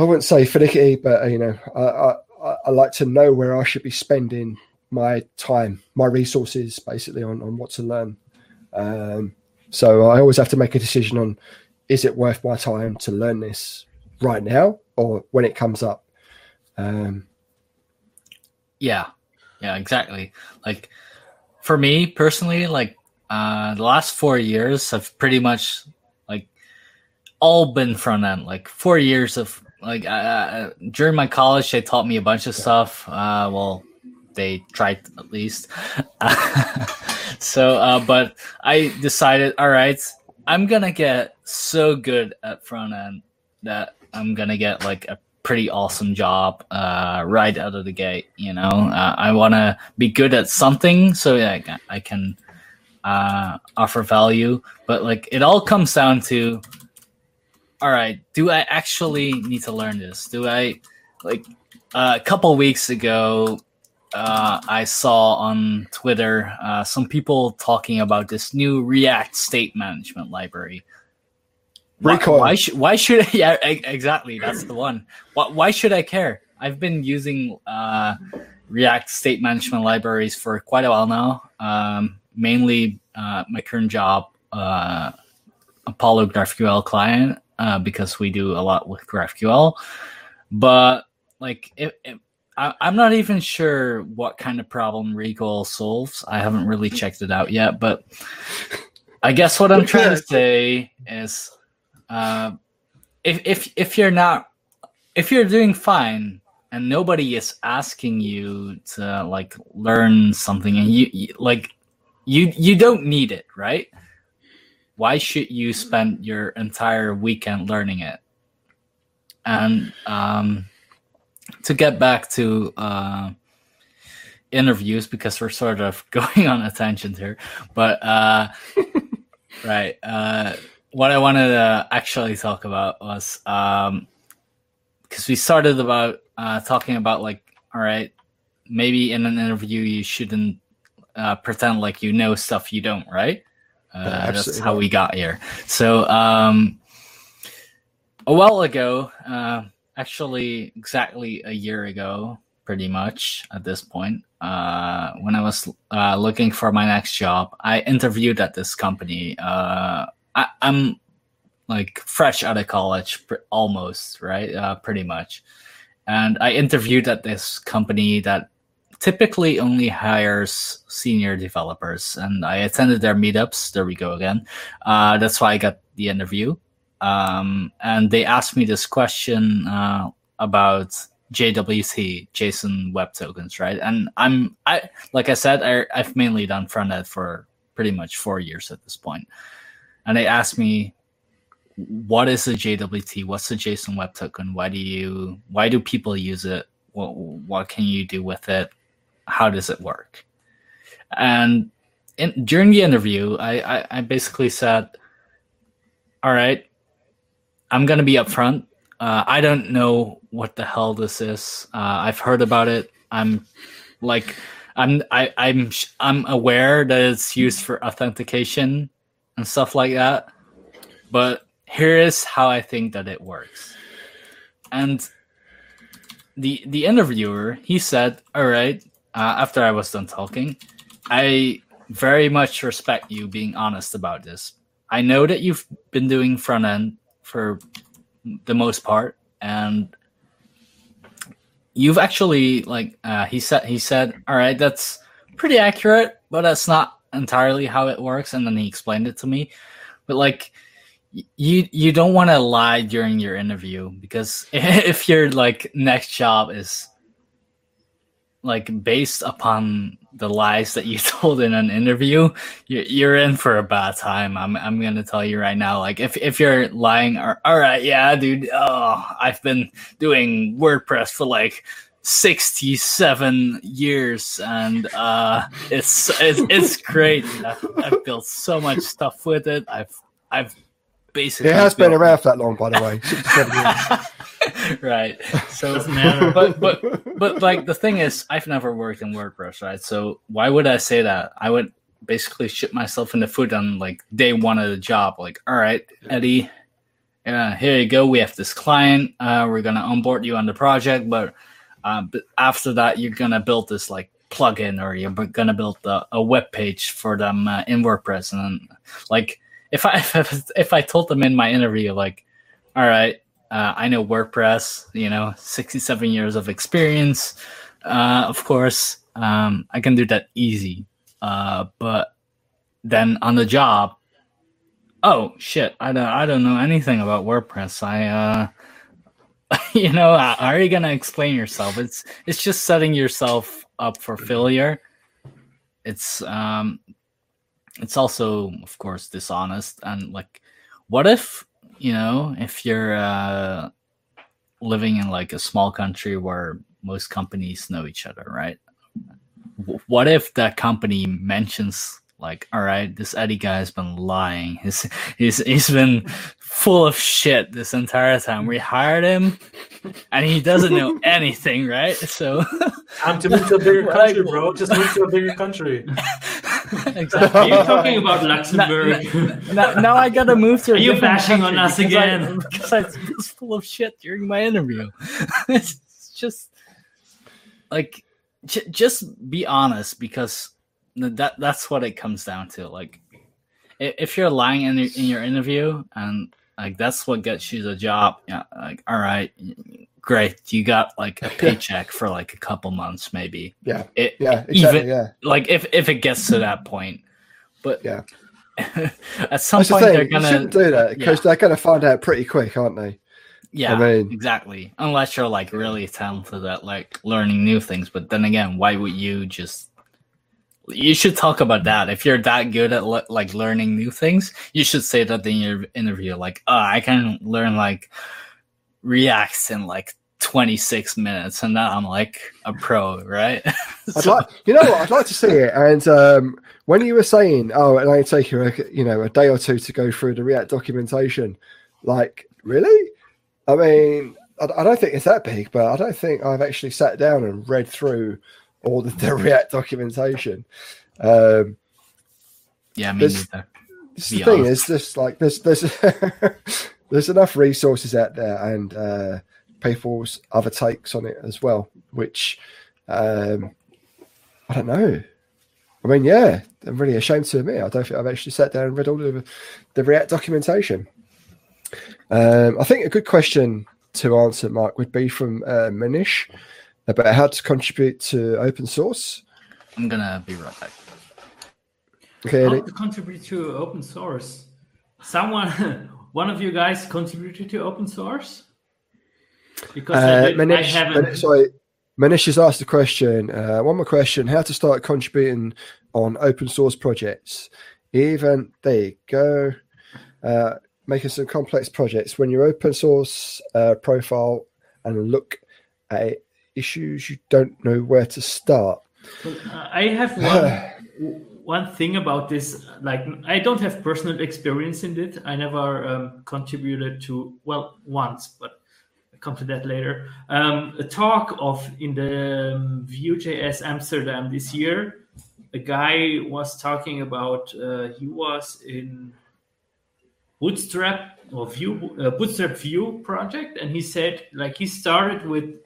I wouldn't say finicky, but uh, you know, I, I, I like to know where I should be spending my time, my resources, basically on, on what to learn. Um, so I always have to make a decision on is it worth my time to learn this right now or when it comes up. Um, yeah, yeah, exactly. Like for me personally, like uh, the last four years have pretty much like all been front end. Like four years of like uh, during my college, they taught me a bunch of stuff. Uh, well, they tried at least. so, uh, but I decided, all right, I'm gonna get so good at front end that I'm gonna get like a pretty awesome job uh, right out of the gate. You know, uh, I want to be good at something so that I can uh, offer value. But like, it all comes down to, all right, do I actually need to learn this? Do I like a couple weeks ago? Uh, I saw on Twitter uh, some people talking about this new React state management library. Recoil. Why, why should why should yeah e- exactly that's the one. Why, why should I care? I've been using uh, React state management libraries for quite a while now. Um, mainly uh, my current job, uh, Apollo GraphQL client, uh, because we do a lot with GraphQL. But like, I, I'm not even sure what kind of problem Recoil solves. I haven't really checked it out yet, but I guess what I'm trying to say is uh, if if if you're not if you're doing fine and nobody is asking you to like learn something and you, you like you you don't need it right? Why should you spend your entire weekend learning it? And um to get back to uh interviews because we're sort of going on a tangent here but uh right uh what I wanted to actually talk about was um because we started about uh talking about like all right maybe in an interview you shouldn't uh, pretend like you know stuff you don't right? Uh, that's how we got here. So um a while ago uh actually exactly a year ago pretty much at this point uh when i was uh looking for my next job i interviewed at this company uh I, I'm like fresh out of college, almost right, uh, pretty much. And I interviewed at this company that typically only hires senior developers, and I attended their meetups. There we go again. Uh, that's why I got the interview. Um, and they asked me this question uh, about JWT, JSON Web Tokens, right? And I'm I like I said, I, I've mainly done front end for pretty much four years at this point and they asked me what is the jwt what's the json web token? Why do you why do people use it? What what can you do with it? How does it work? And in, during the interview I, I i basically said all right i'm gonna be upfront. Uh, i don't know what the hell this is. Uh, i've heard about it. I'm like i'm I, i'm i'm aware that it's used for authentication and stuff like that. But here is how I think that it works. And the the interviewer he said, "All right." Uh, after I was done talking, I very much respect you being honest about this. I know that you've been doing front end for the most part, and you've actually like uh, he said he said, "All right, that's pretty accurate, but that's not entirely how it works." And then he explained it to me, but like you you don't want to lie during your interview because if your like next job is like based upon the lies that you told in an interview you're, you're in for a bad time i'm i'm gonna tell you right now like if if you're lying or all right yeah dude oh i've been doing wordpress for like 67 years and uh it's it's, it's great I've, I've built so much stuff with it i've i've basically It has been around for that long, by the way. 67 years. right so Doesn't matter. but but but like the thing is i've never worked in wordpress right so why would i say that i would basically shoot myself in the foot on like day one of the job like all right eddie uh, here you go we have this client uh, we're gonna onboard you on the project but, uh, but after that you're gonna build this like plugin or you're gonna build a, a web page for them uh, in wordpress and like if i if, if i told them in my interview like all right uh, I know WordPress, you know, 67 years of experience. Uh, of course, um, I can do that easy. Uh, but then on the job, oh shit, I don't, I don't know anything about WordPress. I, uh, you know, how are you gonna explain yourself? It's, it's just setting yourself up for failure. It's, um, it's also of course dishonest and like what if you know if you're uh living in like a small country where most companies know each other right what if that company mentions like all right this eddie guy has been lying he's he's he's been full of shit this entire time we hired him and he doesn't know anything right so Time to move to a bigger Like- country, bro. Just move to a bigger country. exactly Are you talking about Luxembourg? now, now I gotta move to. A Are you different bashing on country us because I- again? because I was full of shit during my interview. it's just like, j- just be honest because that that's what it comes down to. Like, if you're lying in, your- in your interview and like that's what gets you the job, yeah, like all right, great, you got like a paycheck for like a couple months, maybe. Yeah. It, Yeah, exactly. even yeah. like if if it gets to that point, but Yeah. at some point they're gonna shouldn't do that because yeah. they're to find out pretty quick, aren't they? yeah I mean- exactly unless you're like really talented at like learning new things but then again why would you just you should talk about that if you're that good at le- like learning new things you should say that in your interview like oh i can learn like reacts in like 26 minutes and now i'm like a pro right I'd So- like, you know what? I'd like to see it. And um, when you were saying, "Oh, and I take you, a, you know, a day or two to go through the React documentation," like, really? I mean, I, I don't think it's that big, but I don't think I've actually sat down and read through all the, the React documentation. Um, yeah me neither the thing is just like there's there's there's enough resources out there and uh, people's other takes on it as well, which um, I don't know. I mean, yeah, I'm really ashamed to admit I don't think I've actually sat down and read all of the, the React documentation. Um, I think a good question to answer, Mark, would be from uh, Manish about how to contribute to open source. i'm gonna be right back Okay, How to contribute to open source? Someone, one of you guys contributed to open source? Because I, Uh, did, I Manish, haven't. Manish, sorry, Manish has asked a question. Uh, one more question: How to start contributing on open source projects? Even there you go. Uh, making some complex projects when your open source uh, profile and look at issues you don't know where to start. I have one one thing about this. Like, I don't have personal experience in it. I never um, contributed to well once, but I'll come to that later. Um, a talk of in the um, Vue.js Amsterdam this year. A guy was talking about uh, he was in Bootstrap or Vue uh, Bootstrap Vue project, and he said like he started with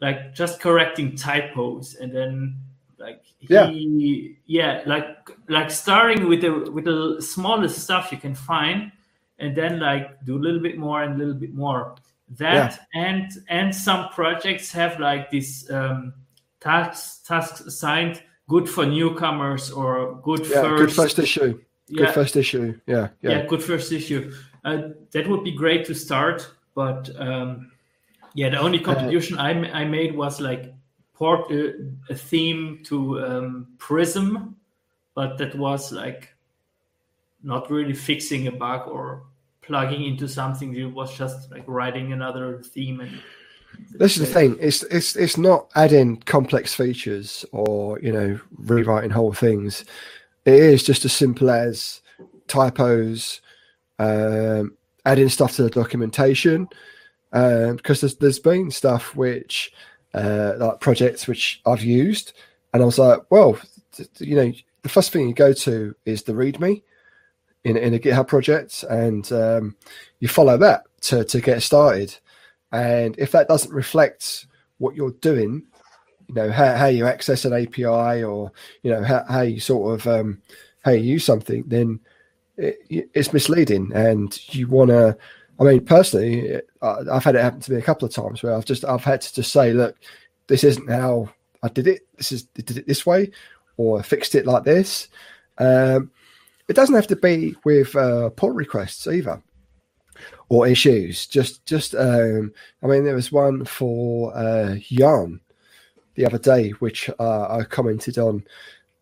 like just correcting typos and then like he yeah, like like starting with the with the smallest stuff you can find and then like do a little bit more and a little bit more that and and some projects have like this um tasks tasks assigned good for newcomers or good Yeah, first good first issue. Good first issue. Yeah, yeah. yeah. good first issue. Uh, that would be great to start, but um, yeah, the only contribution I, ma- I made was like port a, a theme to um, Prism, but that was like not really fixing a bug or plugging into something. It was just like writing another theme and. This is the thing. It's it's it's not adding complex features or you know rewriting whole things. It is just as simple as typos, um, adding stuff to the documentation. Um, because there's there's been stuff which uh, like projects which I've used, and I was like, well, you know, the first thing you go to is the README in in a GitHub project, and um, you follow that to to get started. And if that doesn't reflect what you're doing, you know how, how you access an API or you know how, how you sort of um, how you use something, then it, it's misleading. And you want to. I mean, personally, I- I've had it happen to me a couple of times where I've just I've had to just say, look, this isn't how I did it. This is I did it this way, or I fixed it like this. Um, it doesn't have to be with uh, pull requests either or issues. Just, just, um, I mean, there was one for uh, Yarn the other day, which uh, I commented on.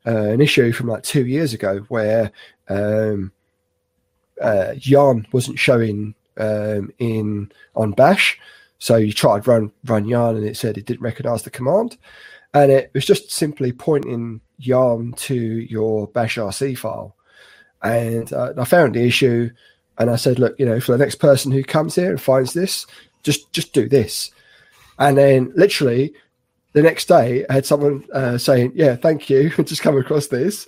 uh, an issue from like two years ago where um, uh, yarn wasn't showing um, in on bash so you tried run run yarn and it said it didn't recognize the command and it was just simply pointing yarn to your bash rc file and uh, i found the issue and i said look you know for the next person who comes here and finds this just just do this and then literally the next day I had someone uh, saying, "Yeah, thank you, just come across this.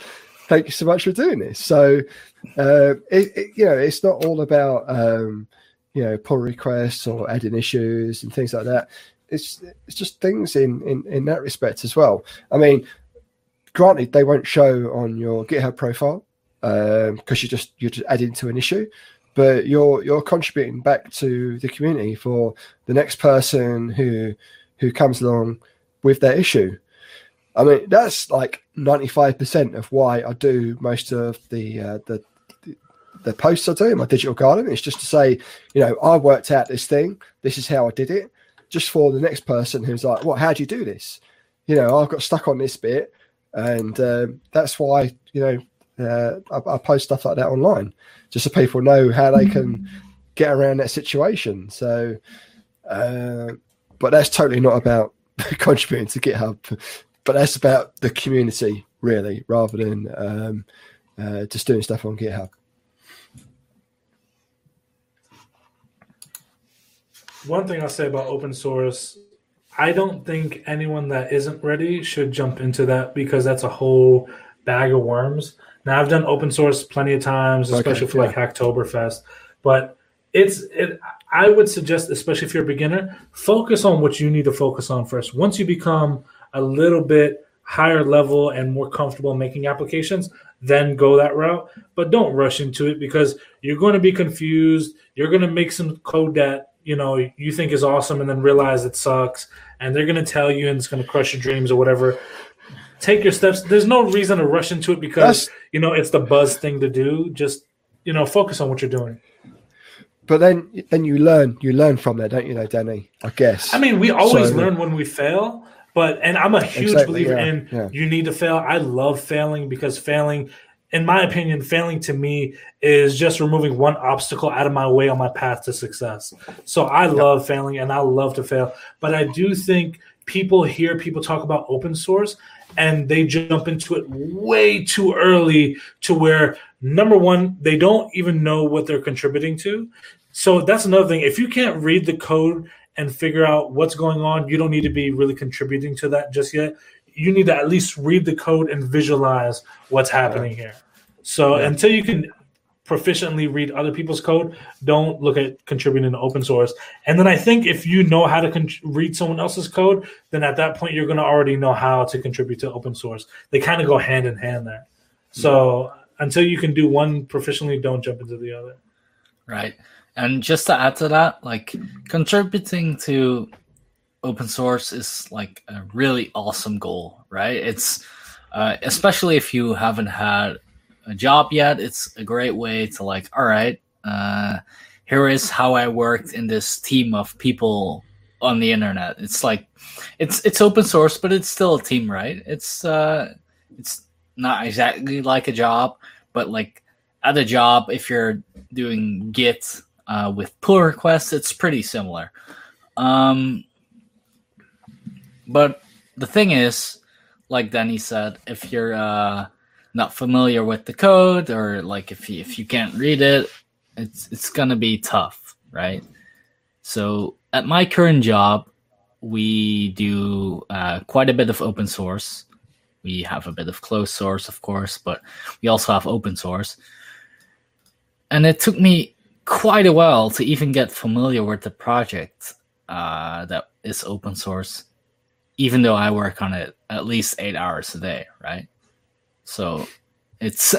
Thank you so much for doing this." So, uh, it, it, you know, it's not all about um, you know pull requests or adding issues and things like that. It's it's just things in in in that respect as well. I mean, granted, they won't show on your GitHub profile because um, you just you're just adding to an issue but you're you're contributing back to the community for the next person who who comes along with their issue. I mean, that's like ninety five percent of why I do most of the uh, the the posts I do in my digital garden. It's just to say, you know, I worked out this thing. This is how I did it. Just for the next person who's like, "What? How do you do this?" You know, I've got stuck on this bit, and um, that's why you know uh, I, I, post stuff like that online, just so people know how they can get around that situation. So, uh, but that's totally not about contributing to GitHub, but that's about the community really, rather than um, uh, just doing stuff on GitHub. One thing I'll say about open source, I don't think anyone that isn't ready should jump into that because that's a whole bag of worms. Now I've done open source plenty of times, especially okay, for yeah. like Hacktoberfest, but it's it I would suggest, especially if you're a beginner, focus on what you need to focus on first. Once you become a little bit higher level and more comfortable making applications, then go that route. But don't rush into it because you're going to be confused. You're going to make some code that you know you think is awesome and then realize it sucks, and they're going to tell you and it's going to crush your dreams or whatever. Take your steps. There's no reason to rush into it because That's... you know it's the buzz thing to do. Just you know, focus on what you're doing but then then you learn you learn from there, don't you, know, Danny? I guess. I mean, we always so, learn when we fail, but and I'm a huge exactly, believer yeah, in yeah. you need to fail. I love failing because failing, in my opinion, failing to me is just removing one obstacle out of my way on my path to success. So I love failing and I love to fail, but I do think people hear people talk about open source and they jump into it way too early to where number one they don't even know what they're contributing to so that's another thing. If you can't read the code and figure out what's going on, you don't need to be really contributing to that just yet. You need to at least read the code and visualize what's happening here. So yeah. until you can proficiently read other people's code, don't look at contributing to open source. And then I think if you know how to con- read someone else's code, then at that point you're going to already know how to contribute to open source. They kind of go hand in hand there. So yeah. until you can do one proficiently, don't jump into the other. Right. And just to add to that, like contributing to open source is like a really awesome goal, right? It's uh, especially if you haven't had a job yet, it's a great way to like, all right, uh, here is how I worked in this team of people on the internet. It's like it's it's open source, but it's still a team, right? It's uh, it's not exactly like a job, but like at a job, if you're doing Git uh, with pull requests, it's pretty similar. Um, but the thing is, like Danny said, if you're uh, not familiar with the code or like if you, if you can't read it, it's it's gonna be tough, right? So at my current job, we do uh, quite a bit of open source. We have a bit of closed source, of course, but we also have open source. And it took me quite a while to even get familiar with the project uh, that is open source, even though I work on it at least eight hours a day, right? So it's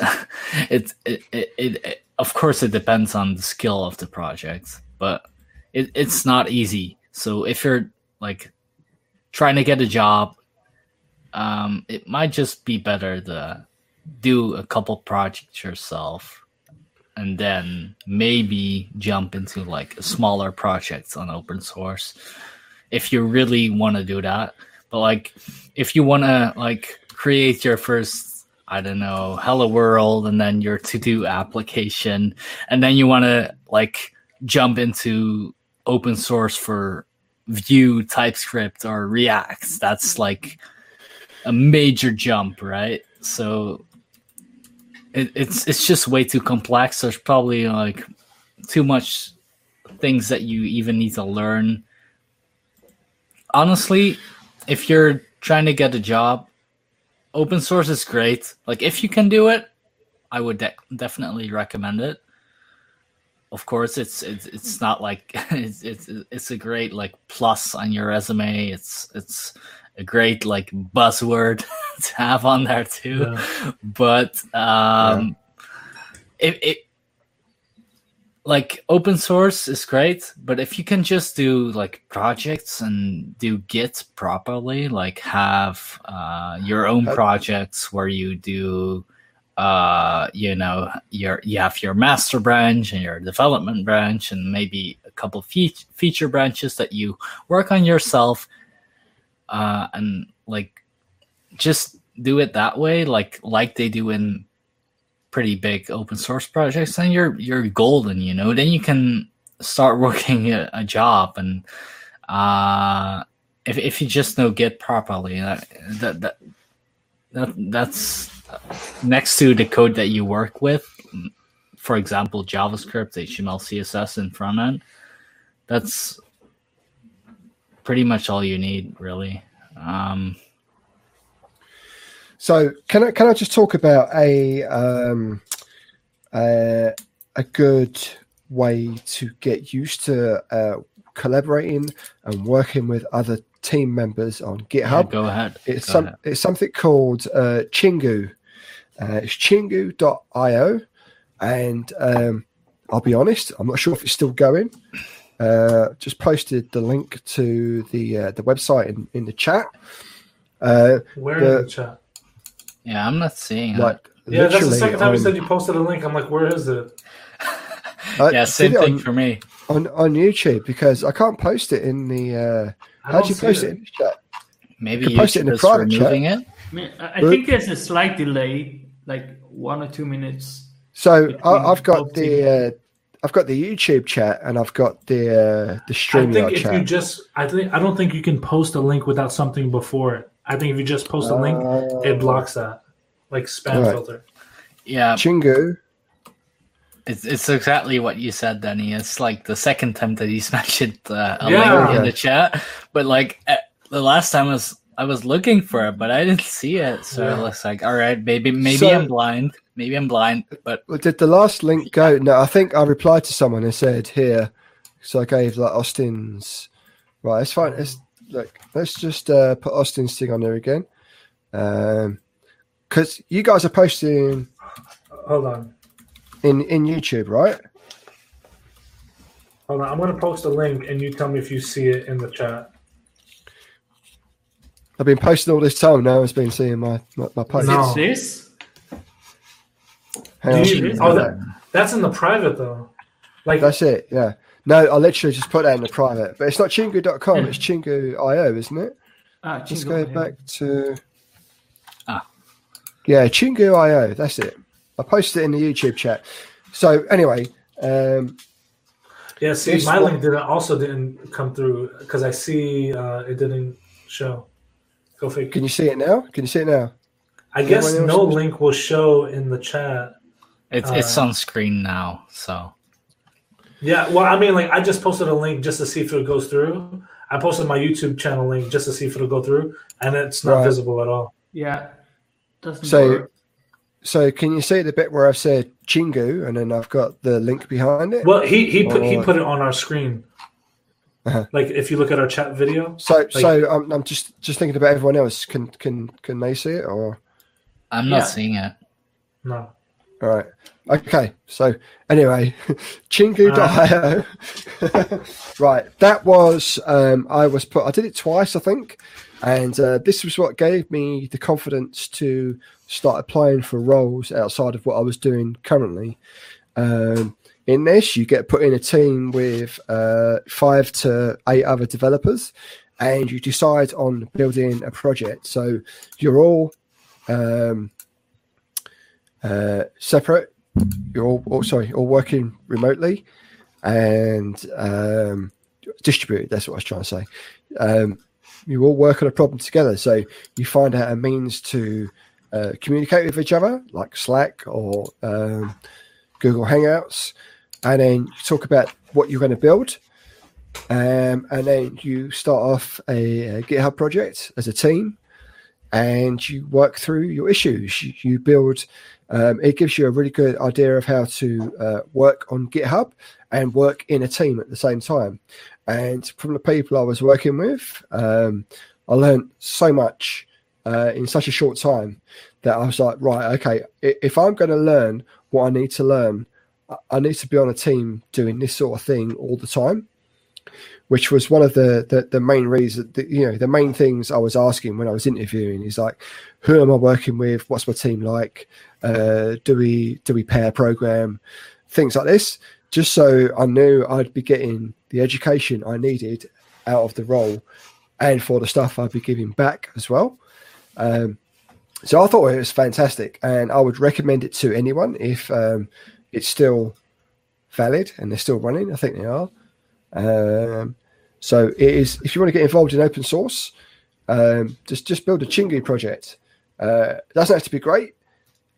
it, it, it, it, of course it depends on the skill of the project, but it, it's not easy. So if you're like trying to get a job, um, it might just be better to do a couple projects yourself and then maybe jump into like smaller projects on open source if you really want to do that but like if you want to like create your first I don't know, Hello World and then your to do application. And then you want to like jump into open source for Vue, TypeScript, or React. That's like a major jump, right? So it, it's it's just way too complex. There's probably like too much things that you even need to learn. Honestly, if you're trying to get a job, open source is great. Like if you can do it, I would de- definitely recommend it. Of course, it's it's it's not like it's it's it's a great like plus on your resume. It's it's a great like buzzword to have on there too. Yeah. But um, yeah. it, it like open source is great, but if you can just do like projects and do Git properly, like have uh, your own projects where you do, uh, you know, your you have your master branch and your development branch, and maybe a couple fe- feature branches that you work on yourself, uh, and like just do it that way, like like they do in pretty big open source projects, then you're you're golden. You know, then you can start working a, a job, and uh, if if you just know Git properly, that that that, that that's next to the code that you work with. For example, JavaScript, HTML, CSS, and front end. That's pretty much all you need, really. Um, so can I can I just talk about a um, uh, a good way to get used to uh, collaborating and working with other team members on GitHub? Yeah, go ahead. It's go some ahead. it's something called uh, Chingu. Uh, it's chingu.io, and um, I'll be honest, I'm not sure if it's still going. Uh, just posted the link to the uh, the website in, in the chat. Uh, Where the, in the chat? Yeah, I'm not seeing like Yeah, that's the second time on, you said you posted a link. I'm like, where is it? I yeah, same thing on, for me. on on YouTube because I can't post it in the. Uh, how'd don't you post it. it in the chat? Maybe could post it in the is private chat. it. I, mean, I I think there's a slight delay, like one or two minutes. So I, I've got the uh, I've got the YouTube chat and I've got the uh, the I StreamYard think if chat. you just, I think I don't think you can post a link without something before it. I think if you just post a link, it blocks that, like spam Alright. filter. Yeah, Chingu. it's it's exactly what you said, Danny. It's like the second time that he's mentioned uh, a Yeah. link in the chat, but like uh, the last time was I was looking for it, but I didn't see it. So Yeah. it looks like all right, maybe maybe So- I'm blind. Maybe I'm blind, but Well, did the last link go? No, I think I replied to someone and said here. So I gave like Austin's. Right, it's fine. Let's look. Let's just uh, put Austin's thing on there again. Um, because you guys are posting Hold on, in in YouTube, right? hold on. I'm gonna post a link, and you tell me if you see it in the chat. I've been posting all this time. No one's been seeing my my, my post. No. It's this. Hang on. Do you- oh, that, that's in the private though. Like That's it. Yeah. No, I literally just put that in the private, but it's not chingu.com. It's chingu.io, isn't it? Ah, Let's Chingu, go back to. Ah. Yeah, Chingu.io. That's it. I posted it in the YouTube chat. So anyway, um, Yeah, see, my one- link didn't also didn't come through because I see uh, it didn't show. Go figure. can you see it now? Can you see it now? I guess no link will show in the chat. it's it's Uh, on screen now. So Yeah, well, I mean, like I just posted a link just to see if it goes through. I posted my YouTube channel link just to see if it'll go through, and it's not Right. visible at all. Yeah, doesn't So- work. So can you see the bit where I've said Chingu and then I've got the link behind it? Well, he he put he put it on our screen. Uh-huh. Like if you look at our chat video, So so I'm, I'm just just thinking about everyone else. Can can can they see it or? I'm not Yeah. seeing it. no. All right. Okay. So anyway, Chingu.io. right. That was um, I was put. I did it twice, I think, and uh, this was what gave me the confidence to start applying for roles outside of what I was doing currently. Um, in this, you get put in a team with uh, five to eight other developers, and you decide on building a project. So you're all um, uh, separate. You're all, all sorry, all working remotely and um, distributed. That's what I was trying to say. Um, you all work on a problem together, so you find out a means to uh, communicate with each other, like Slack or um, Google Hangouts, and then talk about what you're going to build. Um, and then you start off a, a, GitHub project as a team, and you work through your issues. You, you build. Um, it gives you a really good idea of how to uh, work on GitHub and work in a team at the same time. And from the people I was working with, um, I learned so much uh, in such a short time that I was like, right, okay, if I'm going to learn what I need to learn, I need to be on a team doing this sort of thing all the time. Which was one of the the, the main reasons, you know, the main things I was asking when I was interviewing is like, who am I working with? What's my team like? Uh, do we do we pair program? Things like this, just so I knew I'd be getting the education I needed out of the role, and for the stuff I'd be giving back as well. Um, so I thought it was fantastic, and I would recommend it to anyone if um, it's still valid and they're still running. I think they are. Um, so it is. If you want to get involved in open source, um, just just build a Chingu project. Uh, doesn't have to be great.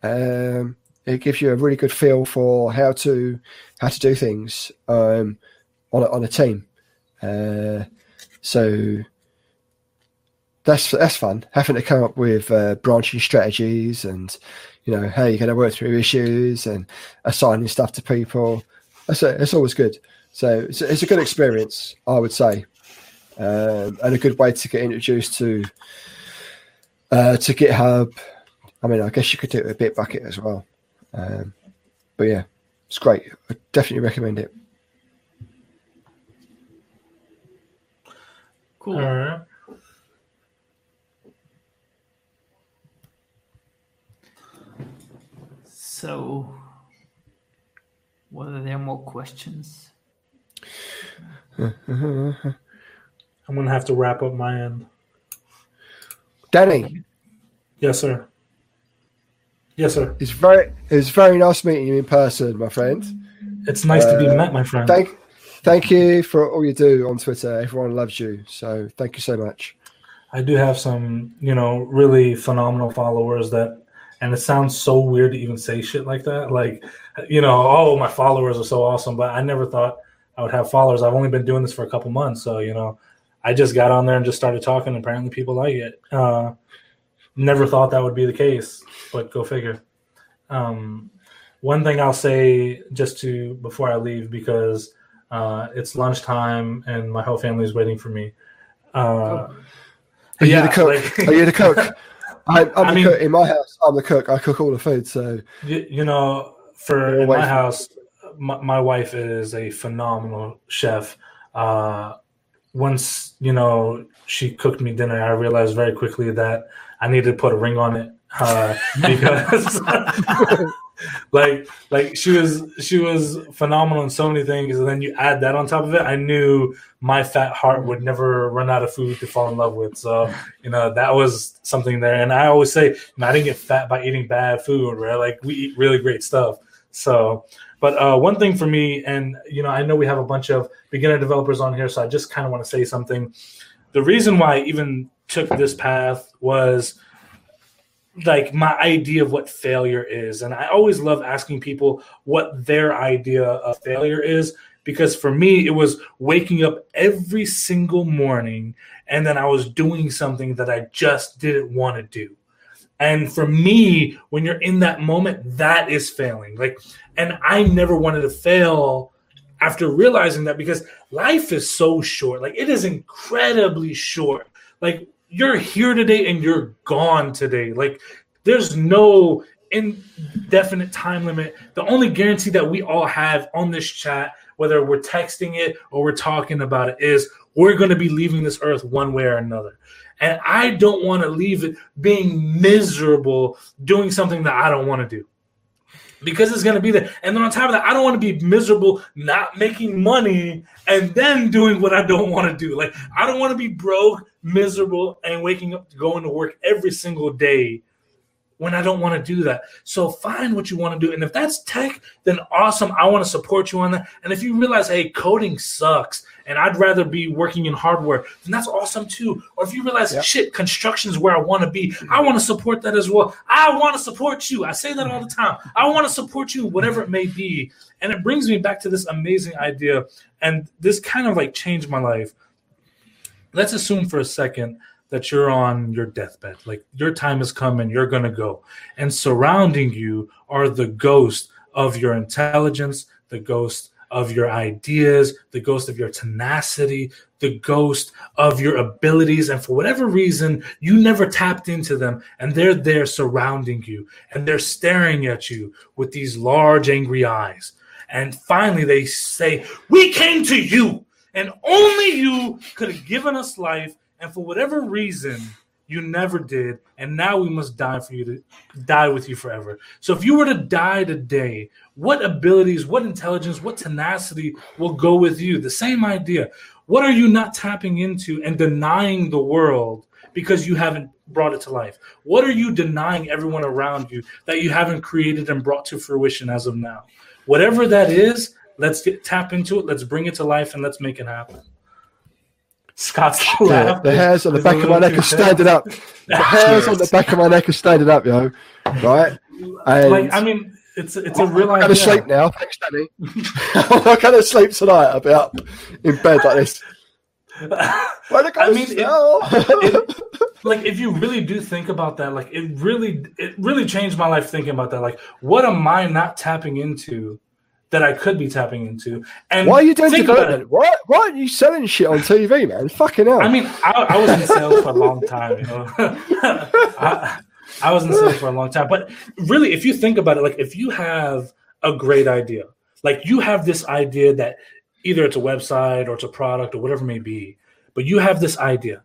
Um, it gives you a really good feel for how to how to do things um, on a, on a team. Uh, so that's that's fun having to come up with uh, branching strategies and you know how you're going to work through issues and assigning stuff to people. That's a, it's always good. So it's, it's, a good experience, I would say, um, and a good way to get introduced to uh, to GitHub. I mean, I guess you could do it with Bitbucket as well. Um, but yeah, it's great. I definitely recommend it. Cool. All right. So, were there more questions? I'm gonna have to wrap up my end. Danny. Yes, sir. Yes, sir. It's very it's very nice meeting you in person, my friend. It's nice uh, to be uh, met, my friend. Thank thank you for all you do on Twitter. Everyone loves you. So thank you so much. I do have some, you know, really phenomenal followers that and it sounds so weird to even say shit like that. Like, you know, oh, my followers are so awesome, but I never thought I would have followers. I've only been doing this for a couple months, so you know, I just got on there and just started talking. Apparently, people like it. Uh, never thought that would be the case, but go figure. Um, one thing I'll say just to before I leave because uh, it's lunchtime and my whole family is waiting for me. Uh, are you the cook? Like, are you the cook? I, am the mean, cook in my house. I'm the cook. I cook all the food. So you, you know, for in my house, my, my, wife is a phenomenal chef. Uh, once you know she cooked me dinner, I realized very quickly that I needed to put a ring on it uh, because like like she was she was phenomenal in so many things and then you add that on top of it i knew my fat heart would never run out of food to fall in love with. So you know that was something there. And i always say you know, i didn't get fat by eating bad food right? Like we eat really great stuff. So but uh, one thing for me and you know i know we have a bunch of beginner developers on here so i just kind of want to say something. The reason why even took this path was like my idea of what failure is. And I always love asking people what their idea of failure is because for me, it was waking up every single morning and then I was doing something that I just didn't want to do. And for me, when you're in that moment, that is failing. Like, and I never wanted to fail after realizing that because life is so short. Like, it is incredibly short. Like, you're here today and you're gone today. Like there's no indefinite time limit. The only guarantee that we all have on this chat, whether we're texting it or we're talking about it, is we're going to be leaving this earth one way or another. And I don't want to leave it being miserable doing something that I don't want to do because it's going to be there. And then on top of that, I don't want to be miserable not making money and then doing what I don't want to do. Like, I don't want to be broke, miserable, and waking up to going to work every single day when I don't want to do that. So find what you want to do. And if that's tech, then awesome. I want to support you on that. And if you realize, hey, coding sucks and I'd rather be working in hardware, then that's awesome too. Or if you realize, Yep. shit, construction is where I want to be, I want to support that as well. I want to support you. I say that all the time. I want to support you, whatever it may be. And it brings me back to this amazing idea. And this kind of like changed my life. Let's assume for a second that you're on your deathbed. Like your time has come and you're going to go. And surrounding you are the ghost of your intelligence, the ghost of your ideas, the ghost of your tenacity, the ghost of your abilities. And for whatever reason, you never tapped into them. And they're there surrounding you and they're staring at you with these large, angry eyes. And finally, they say, We came to you, and only you could have given us life. And for whatever reason, you never did. And now we must die for you to die with you forever. So if you were to die today, what abilities, what intelligence, what tenacity will go with you? The same idea. What are you not tapping into and denying the world because you haven't brought it to life? What are you denying everyone around you that you haven't created and brought to fruition as of now? Whatever that is, let's get tap into it, let's bring it to life, and let's make it happen. Scott's Yeah, laugh the hairs on the back of my neck are standing up. The hairs on the back of my neck are standing up, yo. Right? And Like I mean, it's it's a real I'm going to sleep now. Thanks, Danny. I'm going to sleep tonight. I'll be up in bed like this. I mean, it- it- like if you really do think about that like it really it really changed my life thinking about that like what am i not tapping into that i could be tapping into and Why are you doing development? Why, why aren't you selling shit on TV, man? Fucking hell. i mean I, I was in sales for a long time you know I, I was in sales for a long time but really if you think about it like if you have a great idea like you have this idea that either it's a website or it's a product or whatever it may be but you have this idea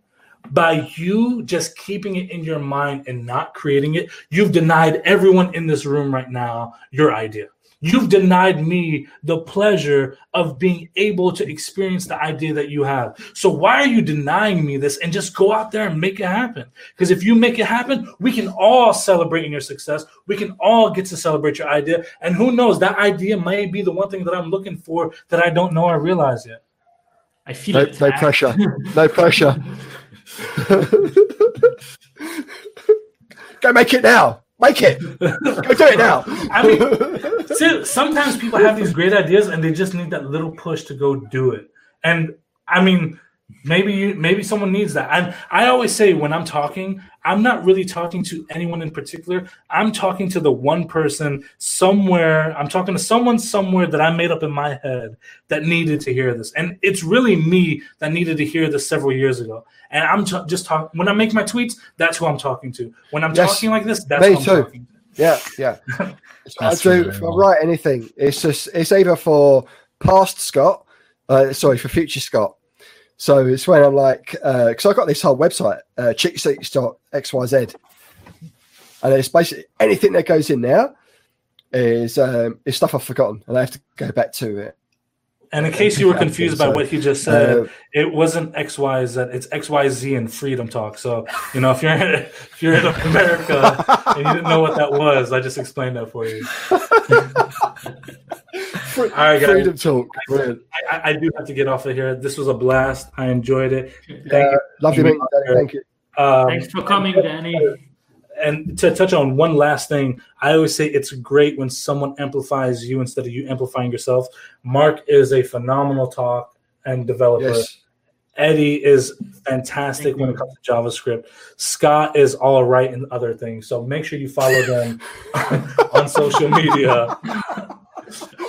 by you just keeping it in your mind and not creating it, you've denied everyone in this room right now your idea. You've denied me the pleasure of being able to experience the idea that you have. So why are you denying me this and just go out there and make it happen? Because if you make it happen, we can all celebrate in your success. We can all get to celebrate your idea. And who knows, that idea may be the one thing that I'm looking for that I don't know I realize yet. I feel no, it. no pressure. No pressure. Go make it now. Make it. Go do it now. I mean, See, sometimes people have these great ideas and they just need that little push to go do it. And I mean, maybe you, maybe someone needs that. And I always say when I'm talking, I'm not really talking to anyone in particular. I'm talking to the one person somewhere. I'm talking to someone somewhere that I made up in my head that needed to hear this. And it's really me that needed to hear this several years ago. And I'm t- just talking when I make my tweets. That's who I'm talking to. When I'm Yes, talking like this, that's me who I'm too. talking to. Yeah, yeah. So I That's do. If I write anything, it's just it's either for past Scott, uh, sorry, for future Scott. So it's when I'm like, because I got this whole website, uh, cheatsheets.xyz, and it's basically anything that goes in there is um, is stuff I've forgotten, and I have to go back to it. And in case you were confused by what he just said, Uh, it wasn't X Y Z. It's X Y Z and Freedom Talk. So you know, if you're if you're in America and you didn't know what that was, I just explained that for you. All right, guys. freedom talk. I, I- I do have to get off of here. This was a blast. I enjoyed it. Thank Uh, you. lovely meeting you, Danny. Thank you. Um, Thanks for coming, Danny. And to touch on one last thing, I always say it's great when someone amplifies you instead of you amplifying yourself. Mark is a phenomenal talk and developer. Yes. Eddie is fantastic when it comes to JavaScript. Scott is all right in other things. So make sure you follow them on social media.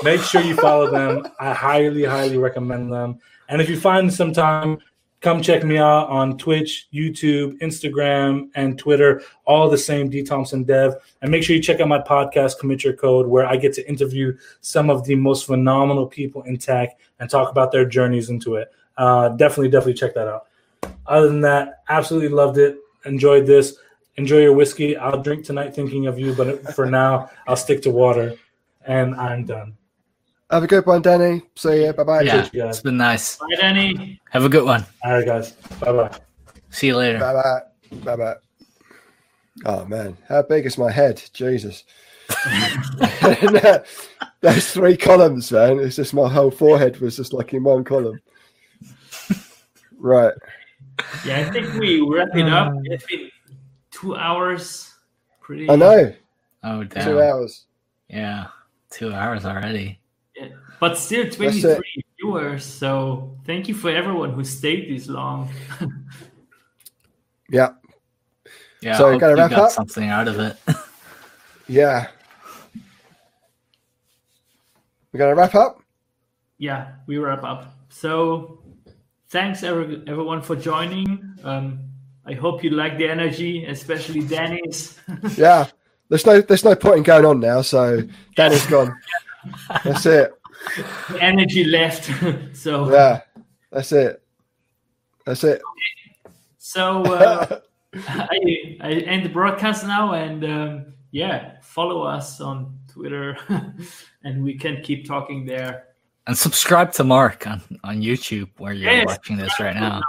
make sure you follow them. I highly, highly recommend them. And if you find some time, come check me out on Twitch, YouTube, Instagram, and Twitter. All the same D Thompson Dev. And make sure you check out my podcast, Commit Your Code, where I get to interview some of the most phenomenal people in tech and talk about their journeys into it. Uh, definitely, definitely check that out. Other than that, absolutely loved it. Enjoyed this. Enjoy your whiskey. I'll drink tonight thinking of you, but for now, I'll stick to water. And I'm done. Have a good one, Danny. See you. Bye bye. Yeah, it's been nice. Bye, Danny. Have a good one. All right, guys. Bye bye. See you later. Bye bye. Bye bye. Oh man, how big is my head? Jesus. Those three columns, man. It's just my whole forehead was just like in one column. Right. Yeah, I think we wrap it up. Um, It's been two hours. Pretty. I know. Oh damn. Two hours. Yeah, two hours already. Yeah, but still it. 23 viewers. So thank you for everyone who stayed this long. Yeah. Yeah, So, I hope gotta you wrap got up? something out of it. Yeah. We're gonna wrap up. yeah, we wrap up. So thanks every, everyone for joining. Um, I hope you like the energy, especially Danny's. Yeah. There's no there's no point in going on now, so Danny's gone. That's it. Energy left. so Yeah. That's it. That's it. so uh, I, I end the broadcast now, and um, yeah, follow us on Twitter, and we can keep talking there. and subscribe to Mark on, on YouTube where you're Yes. watching this right now.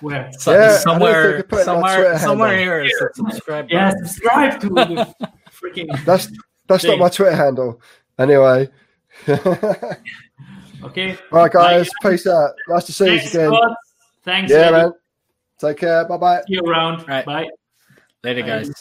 Where? So, Yeah, I don't think somewhere, you put it on our somewhere, Twitter somewhere handle. here is a subscribe. Yeah, subscribe to the freaking. That's that's not my Twitter handle. Anyway. All Okay. All right, guys. Peace out. Nice to see you Thanks, again. Scott. Thanks. Yeah, Eddie. man. Take care. Bye bye. See you around. Right. Bye. Later, guys. Bye.